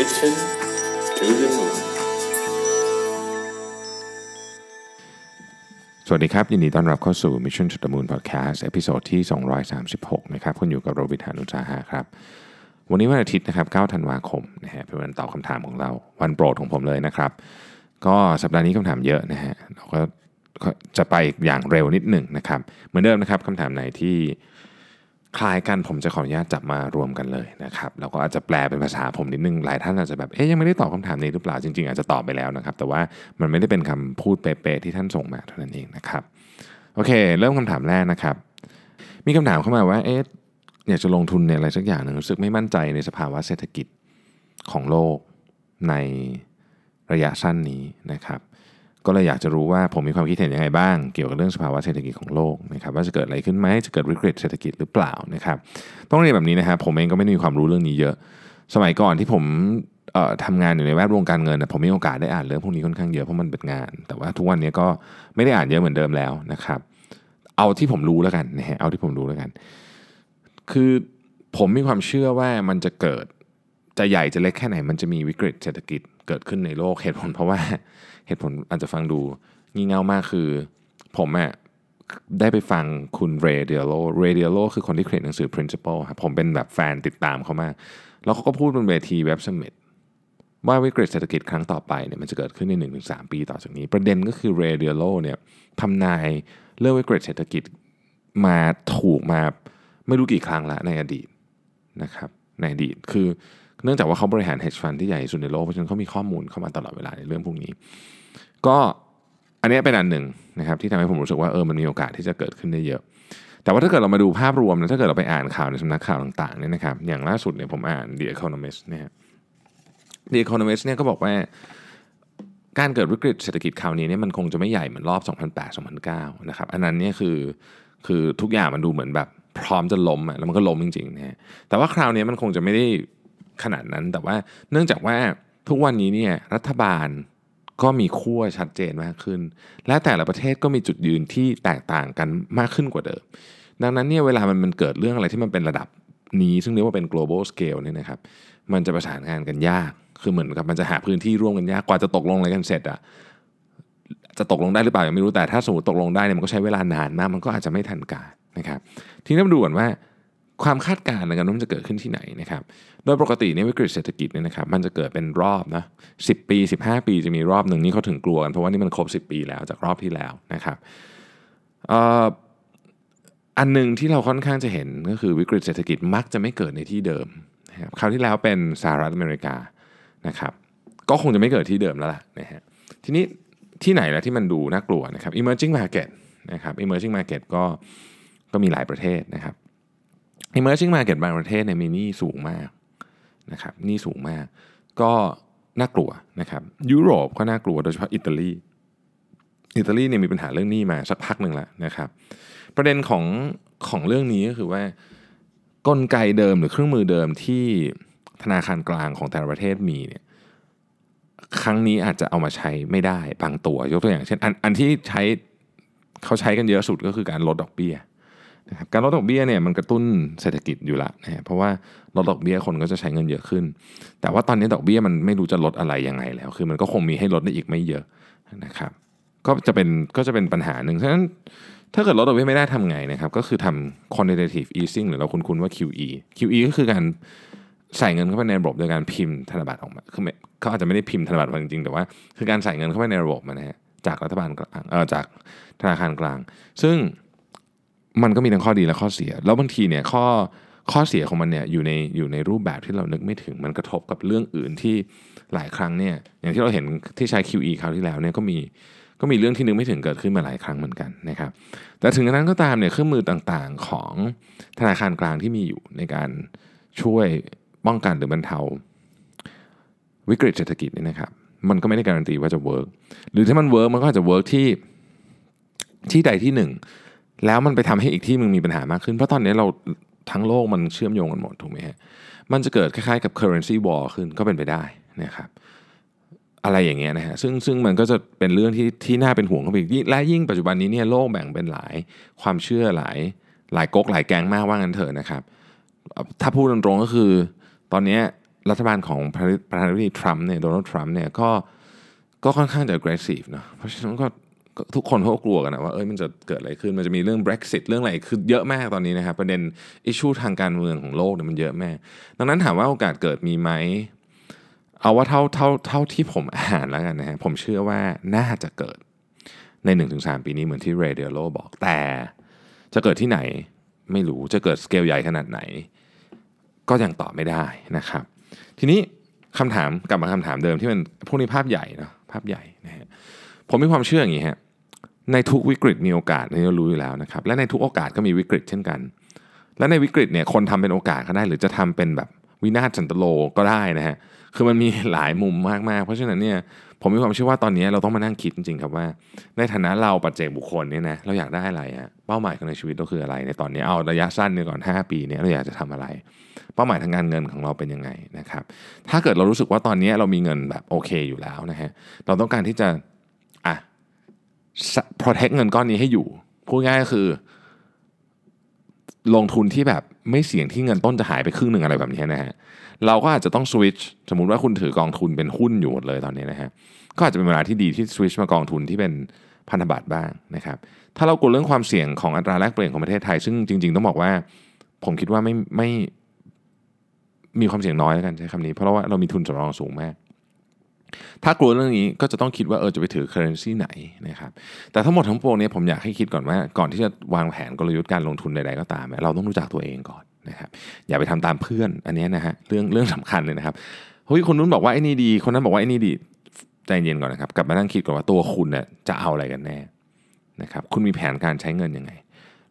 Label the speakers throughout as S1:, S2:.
S1: Mission to the Moon
S2: สวัสดีครับ ยินดีต้อนรับเข้าสู่ Mission to the Moon Podcast episode ที่ 236 นะครับคุณอยู่กับรวิศ หาญอุตสาหะครับ วันนี้วันอาทิตย์นะครับ 9 ธันวาคมนะฮะเป็นวันตอบคำถามของเรา วันโปรดของผมเลยนะครับ ก็สัปดาห์นี้คำถามเยอะนะฮะเราก็ก็จะไปอย่างเร็วนิดหนึ่งนะครับ เหมือนเดิมนะครับคำถามไหนที่ คล้ายกันผมจะขออนุญาตจับมารวมกันเลยนะครับแล้วก็อาจจะแปลเป็นภาษาผมนิดนึงหลายท่านอาจจะแบบเอ๊ยยังไม่ได้ตอบคำถามนี้หรือเปล่าจริง ๆ อาจจะตอบไปแล้วนะครับ แต่ว่ามันไม่ได้เป็นคำพูดเป๊ะๆที่ท่านส่งมาเท่านั้นเองนะครับโอเค เริ่มคำถามแรกนะครับ มีคำถามเข้ามาว่าเอ๊ะอยากจะลงทุนในอะไรสักอย่างหนึ่งรู้สึกไม่มั่นใจในสภาวะเศรษฐกิจของโลกในระยะสั้นนี้นะครับ ก็เลยอยากจะรู้ว่าผมมีความคิดเห็นยังไงบ้าง เกี่ยวกับเรื่องสภาวะเศรษฐกิจของโลกนะครับว่าจะเกิดอะไรขึ้นไหมจะเกิดวิกฤตเศรษฐกิจหรือเปล่านะครับต้องเรียนแบบนี้นะครับผมเองก็ไม่ได้มีความรู้เรื่องนี้เยอะ สมัยก่อนที่ผมทำงานอยู่ในแวดวงการเงินนะผมมีโอกาสได้อ่านเรื่องพวกนี้ค่อนข้างเยอะเพราะมันเป็นงาน แต่ว่าทุกวันนี้ก็ไม่ได้อ่านเยอะเหมือนเดิมแล้วนะครับ เอาที่ผมรู้แล้วกันนะฮะเอาที่ผมรู้แล้วกัน คือผมมีความเชื่อว่ามันจะเกิด จะใหญ่จะเล็กแค่ไหนมันจะมีวิกฤตเศรษฐกิจเกิดขึ้นในโลกเหตุผล เพราะว่าเหตุผลอาจจะฟังดูงี่เง่ามากคือ ผมอะได้ไปฟังคุณเรเดียโลเรเดียโลคือคนที่เขียนหนังสือ principle ครับผมเป็นแบบแฟนติดตามเขามาก แล้วเขาก็พูดบนเวทีเว็บสมิธว่าวิกฤตเศรษฐกิจครั้งต่อไปเนี่ยมันจะเกิดขึ้นใน 1-3 ปีต่อจากนี้ ประเด็นก็คือเรเดียโลเนี่ยทำนายเรื่องวิกฤตเศรษฐกิจมาถูกมาไม่รู้กี่ครั้งล้วในอดีตนะครับในอดีตคือ เนื่องจากว่าเขาบริหาร hedge fund ที่ใหญ่สุดในโลก เพราะฉะนั้นเขามีข้อมูลเข้ามาตลอดเวลาในเรื่องพวกนี้ ก็อันนี้เป็นอันหนึ่งนะครับที่ทำให้ผมรู้สึกว่าเออมันมีโอกาสที่จะเกิดขึ้นได้เยอะ แต่ว่าถ้าเกิดเรามาดูภาพรวมนะถ้าเกิดเราไปอ่านข่าวในสำนักข่าวต่างๆเนี่ยนะครับอย่างล่าสุดเนี่ยผมอ่าน The Economist เนี่ย The Economist เนี่ยก็บอกว่าการเกิดวิกฤตเศรษฐกิจคราวนี้เนี่ยมันคงจะไม่ใหญ่เหมือนรอบ 2008-2009 นะครับอันนั้นเนี่ยคือคือทุกอย่างมันดูเหมือนแบบพร้อมจะล้มอะแล้วมันก็ล้มจริงๆนะฮะแต่ว่าคราวนี้มันคงจะไม่ได้ ขนาดนั้น แต่ว่าเนื่องจากว่าทุกวันนี้เนี่ยรัฐบาลก็มีขั้วชัดเจนมากขึ้น และแต่ละประเทศก็มีจุดยืนที่แตกต่างกันมากขึ้นกว่าเดิม ดังนั้นเนี่ยเวลามันมันเกิดเรื่องอะไรที่มันเป็นระดับนี้ ซึ่งเรียกว่าเป็น global scale เนี่ยนะครับ มันจะประสานงานกันยาก คือเหมือนกับมันจะหาพื้นที่ร่วมกันยากกว่าจะตกลงอะไรกันเสร็จอะจะตกลงได้หรือเปล่ายังไม่รู้แต่ถ้าสมมติตกลงได้เนี่ยมันก็ใช้เวลานานมาก มันก็อาจจะไม่ทันการนะครับ ทีนี้มาดูก่อนว่า ความคาดการณ์ในการว่ามันจะเกิดขึ้นที่ไหนนะครับโดยปกติเนี่ยวิกฤตเศรษฐกิจเนี่ยนะครับมันจะเกิดเป็นรอบนะสิปี 15 ปีจะมีรอบหนึ่งนี่เขาถึงกลัวกันเพราะว่านี่มันครบ 10 ปีแล้วจากรอบที่แล้วนะครับอันหนึ่งที่เราค่อนข้างจะเห็นก็คือวิกฤตเศรษฐกิจมักจะไม่เกิดในที่เดิมนะครับคราวที่แล้วเป็นสหรัฐอเมริกานะครับก็คงจะไม่เกิดที่เดิมแล้วล่ะนะฮะทีนี้ที่ไหนแล้วที่มันดูน่ากลัวนะครับ emerging market นะครับ emerging market ก็ก็มีหลายประเทศนะครับ emerging market บางประเทศเนี่ยมีหนี้สูงมากนะครับหนี้สูงมาก ก็น่ากลัวนะครับยุโรปก็น่ากลัวโดยเฉพาะอิตาลีอิตาลีเนี่ยมีปัญหาเรื่องหนี้มาสักพักหนึ่งแล้วนะครับ ประเด็นของของเรื่องนี้ก็คือว่ากลไกเดิมหรือเครื่องมือเดิมที่ธนาคารกลางของแต่ละประเทศมีเนี่ยครั้งนี้อาจจะเอามาใช้ไม่ได้บางตัวยกตัวอย่างเช่นอันอันที่ใช้เขาใช้กันเยอะสุดก็คือการลดดอกเบี้ย นะครับการลดดอกเบี้ยเนี่ยมันกระตุ้นเศรษฐกิจอยู่ละนะเพราะว่าลดดอกเบี้ยคนก็จะใช้เงินเยอะขึ้น แต่ว่าตอนนี้ดอกเบี้ยมันไม่รู้จะลดอะไรยังไงแล้ว คือมันก็คงมีให้ลดได้อีกไม่เยอะนะครับก็จะเป็นก็จะเป็นปัญหาหนึ่งฉะนั้นถ้าเกิดลดดอกเบี้ยไม่ได้ทำไงนะครับก็คือทำ quantitative easing หรือเราคุ้นๆว่า QE QE ก็คือการใส่เงินเข้าไปในระบบโดยการพิมพ์ธนบัตรออกมาคือเขาอาจจะไม่ได้พิมพ์ธนบัตรมาจริงๆแต่ว่า คือการใส่เงินเข้าไปในระบบนนะฮะจากรัฐบาลกลางเออจากธนาคารกลาง ซึ่ง มันก็มีทั้งข้อดีและข้อเสีย แล้วบางทีเนี่ยข้อข้อเสียของมันเนี่ยอยู่ในอยู่ในรูปแบบที่เรานึกไม่ถึง มันกระทบกับเรื่องอื่นที่หลายครั้งเนี่ยอย่างที่เราเห็นที่ใช้ QE คราวที่แล้วเนี่ยก็มีก็มีเรื่องที่นึกไม่ถึงเกิดขึ้นมาหลายครั้งเหมือนกันนะครับแต่ถึงกระนั้นก็ตามเนี่ยเครื่องมือต่างๆของธนาคารกลางที่มีอยู่ในการช่วยป้องกันหรือบรรเทา วิกฤตเศรษฐกิจเนี่ยนะครับมันก็ไม่ได้การันตีว่าจะ work หรือถ้ามัน work มันก็อาจจะ work ที่ที่ใดที่หนึ่ง แล้วมันไปทำให้อีกที่มึงมีปัญหามากขึ้น เพราะตอนนี้เราทั้งโลกมันเชื่อมโยงกันหมดถูกไหมฮะมันจะเกิดคล้ายๆกับ currency war ขึ้นก็เป็นไปได้นะครับอะไรอย่างเงี้ยนะฮะซึ่งซึ่งมันก็จะเป็นเรื่องที่ที่น่าเป็นห่วงเข้าไปอีกและยิ่งปัจจุบันนี้เนี่ยโลกแบ่งเป็นหลายความเชื่อหลายหลายก๊กหลายแกงมากว่างั้นเถอะนะครับถ้าพูดตรงๆก็คือ ตอนนี้รัฐบาลของประธานาธิบดีทรัมป์เนี่ยโดนัลด์ทรัมป์เนี่ยก็ก็ค่อนข้างจะ aggressive เนาะเพราะฉะนั้นก็ ทุกคนเขาก็กลัวกันนะว่าเอ้ยมันจะเกิดอะไรขึ้นมันจะมีเรื่อง Brexit เรื่องอะไรคือเยอะมากตอนนี้นะครับประเด็นอิชชูทางการเมืองของโลกเนี่ยมันเยอะมาก ดังนั้นถามว่าโอกาสเกิดมีไหมเอาว่าเท่าเท่าเท่าที่ผมอ่านแล้วกันนะฮะผมเชื่อว่าน่าจะเกิดใน 1-3 ปีนี้เหมือนที่เรเดียโลบอก แต่จะเกิดที่ไหนไม่รู้จะเกิดสเกลใหญ่ขนาดไหน ก็ยังตอบไม่ได้นะครับ ทีนี้คำถามกลับมาคำถามเดิมที่มันพวกนี้ภาพใหญ่เนาะภาพใหญ่นะฮะ ผมมีความเชื่ออย่างนี้ฮะในทุกวิกฤตมีโอกาสนี่เรารู้อยู่แล้วนะครับและในทุกโอกาสก็มีวิกฤตเช่นกัน และในวิกฤตเนี่ยคนทำเป็นโอกาสก็ได้ หรือจะทำเป็นแบบวินาศสันตโลก็ได้นะฮะคือมันมีหลายมุมมากๆ เพราะฉะนั้นเนี่ยผมมีความเชื่อว่าตอนนี้เราต้องมานั่งคิดจริงๆครับว่า ในฐานะเราปัจเจกบุคคลเนี่ยนะเราอยากได้อะไรฮะเป้าหมายของในชีวิตเราคืออะไร ในตอนนี้เอาระยะสั้นเนี่ยก่อน 5 ปีเนี่ยเราอยากจะทำอะไร เป้าหมายทางการเงินของเราเป็นยังไงนะครับถ้าเกิดเรารู้สึกว่าตอนนี้เรามีเงินแบบโอเคอยู่แล้วนะฮะเราต้องการที่จะ protect เงินก้อนนี้ให้อยู่ พูดง่ายก็คือ ลงทุนที่แบบไม่เสี่ยงที่เงินต้นจะหายไปครึ่งหนึ่งอะไรแบบนี้นะฮะ เราก็อาจจะต้องสวิตช์สมมุติว่าคุณถือกองทุนเป็นหุ้นอยู่หมดเลยตอนนี้นะฮะ ก็อาจจะเป็นเวลาที่ดีที่สวิตช์มากองทุนที่เป็นพันธบัตรบ้างนะครับ ถ้าเรากลัวเรื่องความเสี่ยงของอัตราแลกเปลี่ยนของประเทศไทย ซึ่งจริง ๆ ต้องบอกว่า ผมคิดว่าไม่ไม่มีความเสี่ยงน้อยแล้วกันใช้คำนี้ เพราะว่าเรามีทุนสำรองสูงมาก ถ้ากลัวเรื่องนี้ก็จะต้องคิดว่าเออจะไปถือ currency ไหนนะครับแต่ทั้งหมดทั้งปวงนี้ผมอยากให้คิดก่อนว่าก่อนที่จะวางแผนกลยุทธ์การลงทุนใดๆก็ตาม เราต้องรู้จักตัวเองก่อนนะครับอย่าไปทำตามเพื่อนอันนี้นะฮะเรื่องเรื่องสำคัญเลยนะครับเฮ้ยคนนู้นบอกว่าไอ้นี่ดี คนนั้นบอกว่าไอ้นี่ดีใจเย็นก่อนนะครับกลับมานั่งคิดก่อนว่าตัวคุณเนี่ยจะเอาอะไรกันแน่นะครับคุณมีแผนการใช้เงินยังไง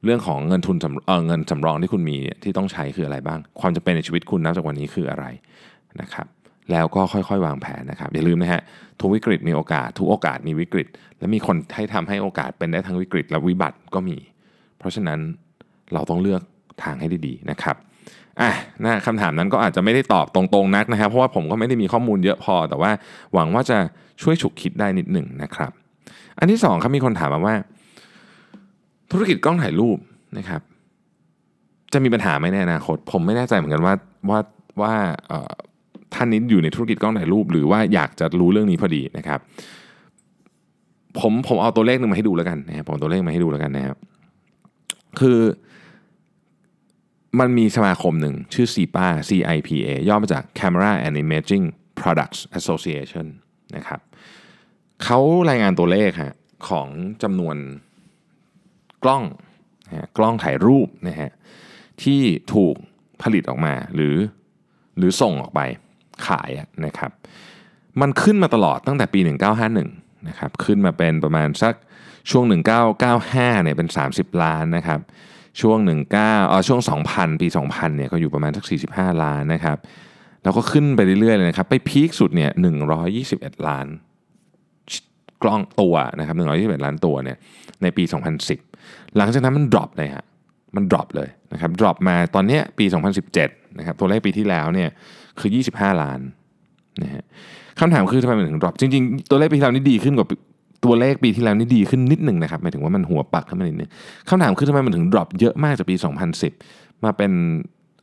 S2: เรื่องของเงินทุนสำเออเงินสำรองที่คุณมีที่ต้องใช้คืออะไรบ้าง ความจำเป็นในชีวิตคุณนับจากวันนี้คืออะไรนะครับ แล้วก็ค่อยๆ วางแผนนะครับอย่าลืมนะฮะทุกวิกฤตมีโอกาส ทุกโอกาสมีวิกฤต และมีคนให้ทำให้โอกาสเป็นได้ทั้งวิกฤตและวิบัติก็มี เพราะฉะนั้นเราต้องเลือกทางให้ดีๆนะครับอะนะคำถามนั้นก็อาจจะไม่ได้ตอบตรงๆนักนะครับ เพราะว่าผมก็ไม่ได้มีข้อมูลเยอะพอ แต่ว่าหวังว่าจะช่วยฉุกคิดได้นิดหนึ่งนะครับ อันที่สองครับมีคนถามมาว่า ธุรกิจกล้องถ่ายรูปนะครับ จะมีปัญหาไหมในอนาคต ผมไม่แน่ใจเหมือนกันว่าว่าว่า ท่านนี้อยู่ในธุรกิจกล้องถ่ายรูป หรือว่าอยากจะรู้เรื่องนี้พอดีนะครับ ผมผมเอาตัวเลขหนึ่งมาให้ดูแล้วกันนะครับผมตัวเลขมาให้ดูแล้วกันนะครับคือมันมีสมาคมหนึ่งชื่อ CIPA CIPA ย่อมาจาก Camera and Imaging Products Association นะครับเขารายงานตัวเลขฮะของจำนวนกล้องนะกล้องถ่ายรูปนะฮะที่ถูกผลิตออกมาหรือหรือส่งออกไป ขายนะครับ มันขึ้นมาตลอดตั้งแต่ปี 1951นะครับขึ้นมาเป็นประมาณสักช่วง 1995เนี่ยเป็น 30 ล้านนะครับช่วง 19เออช่วง 2000 ปี 2000เนี่ยก็อยู่ประมาณสัก 45 ล้านนะครับแล้วก็ขึ้นไปเรื่อยๆเลยนะครับไปพีคสุดเนี่ย121 ล้านกล้องตัวนะครับ121 ล้านตัวเนี่ยในปี 2010 หลังจากนั้นมัน drop เลยฮะมัน drop เลยนะครับ drop มาตอนนี้ปี 2017 นะครับตัวเลขปีที่แล้วเนี่ยคือ 25 ล้านนะฮะคำถามคือทำไมมันถึง drop จริงๆ ตัวเลขปีที่แล้วนี่ดีขึ้นกว่าตัวเลขปีที่แล้วนี่ดีขึ้นนิดหนึ่งนะครับหมายถึงว่ามันหัวปักขึ้นมานิดนึงคำถามคือทำไมมันถึง drop เยอะมากจากปี 2010 มาเป็น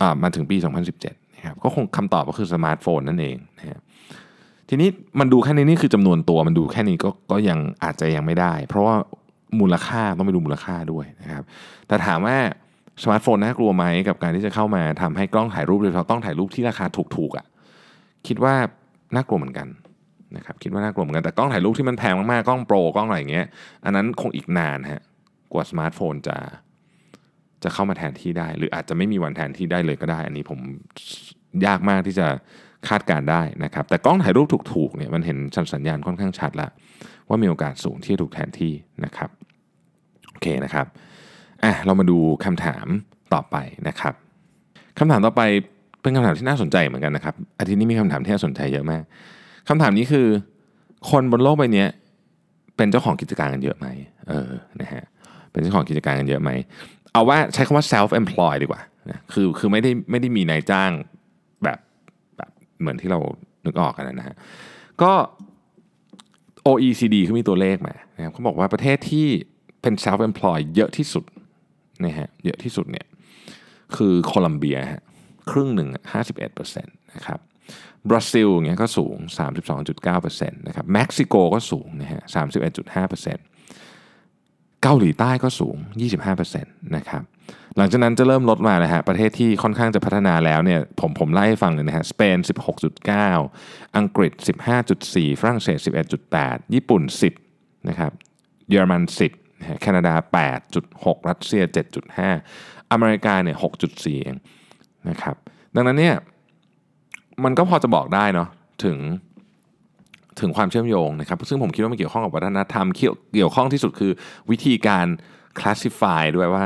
S2: อ่ามาถึงปี 2017นะครับก็คงคำตอบก็คือสมาร์ทโฟนนั่นเองนะครับทีนี้มันดูแค่นี้นี่คือจำนวนตัวมันดูแค่นี้ก็ก็ยังอาจจะยังไม่ได้ เพราะว่ามูลค่าต้องไปดูมูลค่าด้วยนะครับ แต่ถามว่า สมาร์ทโฟนน่ากลัวไหมกับการที่จะเข้ามาทำให้กล้องถ่ายรูปโดยเฉพาะกล้องถ่ายรูปที่ราคาถูกๆอะ่ะคิดว่าน่ากลัวเหมือนกันนะครับคิดว่าน่ากลัวเหมือนกันแต่กล้องถ่ายรูปที่มันแพงมากๆกล้องโปรกล้องอะไรอย่างเงี้ยอันนั้นคงอีกนานฮะกว่าสมาร์ทโฟนจะจะเข้ามาแทนที่ได้ หรืออาจจะไม่มีวันแทนที่ได้เลยก็ได้ อันนี้ผมยากมากที่จะคาดการได้นะครับ แต่กล้องถ่ายรูปถูกๆเนี่ยมันเห็นสัญญาณค่อนข้างชัดแล้วว่ามีโอกาสสูงที่จะถูกแทนที่นะครับโอเคนะครับ อะเรามาดูคำถามต่อไปนะครับคำถามต่อไปเป็นคำถามที่น่าสนใจเหมือนกันนะครับอาทิตย์นี้มีคำถามที่น่าสนใจเยอะมากคำถามนี้คือ คนบนโลกใบนี้เป็นเจ้าของกิจการกันเยอะไหมเออนะฮะเป็นเจ้าของกิจการกันเยอะไหมเอาว่าใช้คำว่า self employed ดีกว่านะคือคือไม่ได้ไม่ได้มีนายจ้างแบบแบบเหมือนที่เรานึกออกกันนะฮะก็ OECD เขามีตัวเลขมานะครับเขาบอกว่าประเทศที่เป็น self employed เยอะที่สุด นะฮะเยอะที่สุดเนี่ยคือโคลัมเบียฮะครึ่งหนึ่งห้าสิบเอ็ดเปอร์เซ็นต์นะครับบราซิลเงี้ยก็สูง 32.9%นะครับเม็กซิโกก็สูงนะฮะ31.5%เกาหลีใต้ก็สูง 25%นะครับ หลังจากนั้นจะเริ่มลดมานะฮะ ประเทศที่ค่อนข้างจะพัฒนาแล้วเนี่ย ผมผมไล่ให้ฟังเลยนะฮะ สเปน 16.9 อังกฤษ 15.4 ฝรั่งเศส 11.8 ญี่ปุ่น 10 นะครับ เยอรมัน 10 แคนาดา 8.6 รัสเซีย 7.5 อเมริกาเนี่ย6.4 เองนะครับ ดังนั้นเนี่ยมันก็พอจะบอกได้เนาะถึงถึงความเชื่อมโยงนะครับ ซึ่งผมคิดว่ามันเกี่ยวข้องกับวัฒนธรรม เกี่ยวเกี่ยวข้องที่สุดคือวิธีการ classify ด้วยว่า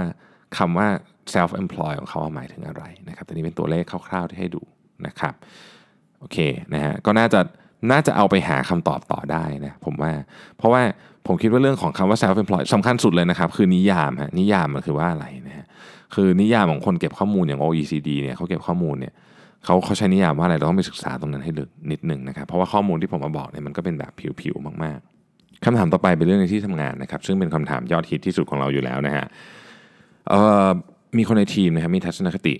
S2: คำว่า self employ ของเขาหมายถึงอะไรนะครับตัวนี้เป็นตัวเลขคร่าวๆที่ให้ดูนะครับโอเคนะฮะก็น่าจะน่าจะเอาไปหาคำตอบต่อได้นะผมว่า เพราะว่า ผมคิดว่าเรื่องของคำว่า self employ สำคัญสุดเลยนะครับ คือนิยามฮะนิยามมันคือว่าอะไรนะฮะคือนิยามของคนเก็บข้อมูลอย่าง OECD เนี่ยเขาเก็บข้อมูลเนี่ยเขาเขาใช้นิยามว่าอะไรเราต้องไปศึกษาตรงนั้นให้ลึกนิดหนึ่งนะครับ เพราะว่าข้อมูลที่ผมมาบอกเนี่ยมันก็เป็นแบบผิวๆมากๆคำถามต่อไปเป็นเรื่องในที่ทำงานนะครับ ซึ่งเป็นคำถามยอดฮิตที่สุดของเราอยู่แล้วนะฮะมีคนในทีมนะครับมีทัศนคติ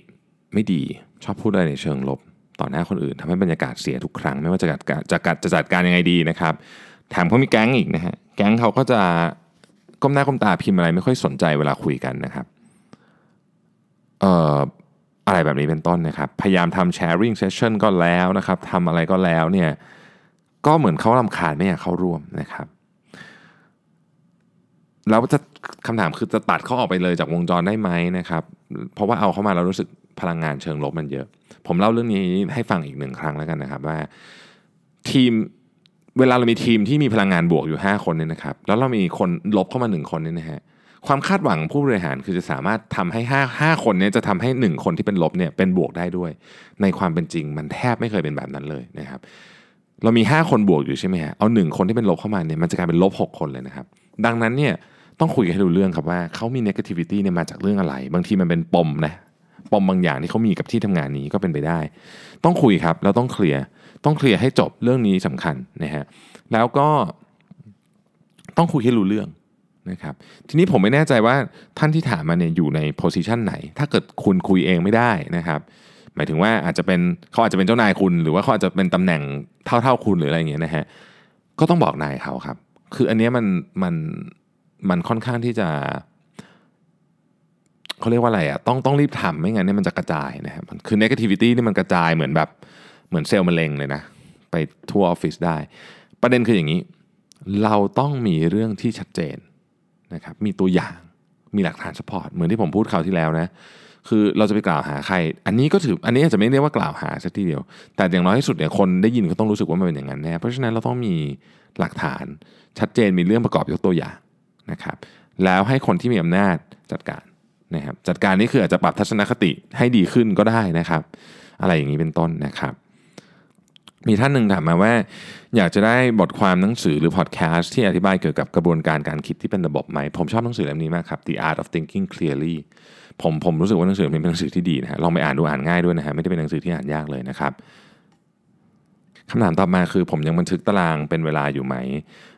S2: ไม่ดีชอบพูดอะไรในเชิงลบ ต่อหน้าคนอื่นทำให้บรรยากาศเสียทุกครั้ง ไม่ว่าจะจัดการจะจัดจะจัดการยังไงดีนะครับแถมเขามีแก๊งอีกนะฮะ ก๊งเขาก็จะก้มหน้าก้มตาพิมพ์อะไรไม่ค่อยสนใจเวลาคุยกันนะครับเอ่ออะไรแบบนี้เป็นต้นนะครับ พยายามทำ sharing session ก็แล้วนะครับทำอะไรก็แล้วเนี่ยก็เหมือนเขาลำคาญไม่อยากเข้าร่วมนะครับแล้วจะคำถามคือจะตัดเขาออกไปเลยจากวงจรได้ไหมนะครับเพราะว่าเอาเข้ามาเรารู้สึกพลังงานเชิงลบมันเยอะ ผมเล่าเรื่องนี้ให้ฟังอีกหนึ่งครั้งแล้วกันนะครับว่าทีม เวลาเรามีทีมที่มีพลังงานบวกอยู่ 5 คนเนี่ยนะครับ แล้วเรามีคนลบเข้ามา 1 คนเนี่ยนะฮะความคาดหวังผู้บริหารคือจะสามารถทำให้5 5คนนี้จะทำให้ 1 คนที่เป็นลบเนี่ยเป็นบวกได้ด้วย ในความเป็นจริงมันแทบไม่เคยเป็นแบบนั้นเลยนะครับ เรามี 5 คนบวกอยู่ใช่ไหมฮะเอา 1 คนที่เป็นลบเข้ามาเนี่ยมันจะกลายเป็นลบ6คนเลยนะครับ ดังนั้นเนี่ยต้องคุยกันให้รู้เรื่องครับว่าเขามี negativity เนี่ยมาจากเรื่องอะไร บางทีมันเป็นปมนะปมบางอย่างที่เขามีกับที่ทำงานนี้ก็เป็นไปได้ ต้องคุยครับแล้วต้องเคลียร์ ต้องเคลียร์ให้จบเรื่องนี้สำคัญนะฮะแล้วก็ต้องคุยให้รู้เรื่องนะครับทีนี้ผมไม่แน่ใจว่าท่านที่ถามมาเนี่ยอยู่ในโพสิชันไหน ถ้าเกิดคุณคุยเองไม่ได้นะครับ หมายถึงว่าอาจจะเป็นเขาอาจจะเป็นเจ้านายคุณ หรือว่าเขาอาจจะเป็นตำแหน่งเท่าๆคุณหรืออะไรอย่างเงี้ยนะฮะก็ต้องบอกนายเขาครับ คืออันนี้มันมันมันค่อนข้างที่จะเขาเรียกว่าอะไรอะต้องต้องรีบทำไม่งั้นเนี่ยมันจะกระจายนะครับคือ negativity นี่มันกระจายเหมือนแบบ เหมือนเซลล์มะเร็งเลยนะ ไปทั่วออฟฟิศได้ ประเด็นคืออย่างนี้ เราต้องมีเรื่องที่ชัดเจนนะครับมีตัวอย่างมีหลักฐาน support เหมือนที่ผมพูดคราวที่แล้วนะคือเราจะไปกล่าวหาใคร อันนี้ก็ถืออันนี้อาจจะไม่เรียกว่ากล่าวหาสักทีเดียว แต่อย่างน้อยที่สุดเนี่ยคนได้ยินก็ต้องรู้สึกว่ามันเป็นอย่างนั้นแน่เพราะฉะนั้นเราต้องมีหลักฐานชัดเจนมีเรื่องประกอบยกตัวอย่างนะครับ แล้วให้คนที่มีอำนาจจัดการนะครับจัดการนี่คืออาจจะปรับทัศนคติให้ดีขึ้นก็ได้นะครับ อะไรอย่างนี้เป็นต้นนะครับ มีท่านหนึ่งถามมาว่า อยากจะได้บทความหนังสือหรือพอดแคสต์ที่อธิบายเกี่ยวกับกระบวนการการคิดที่เป็นระบบไหม ผมชอบหนังสือเล่มนี้มากครับ The Art of Thinking Clearly ผมผมรู้สึกว่าหนังสือเล่มนี้เป็นหนังสือที่ดีนะฮะลองไปอ่านดูอ่านง่ายด้วยนะฮะไม่ได้เป็นหนังสือที่อ่านยากเลยนะครับคำถามต่อมาคือผมยังบันทึกตารางเป็นเวลาอยู่ไหม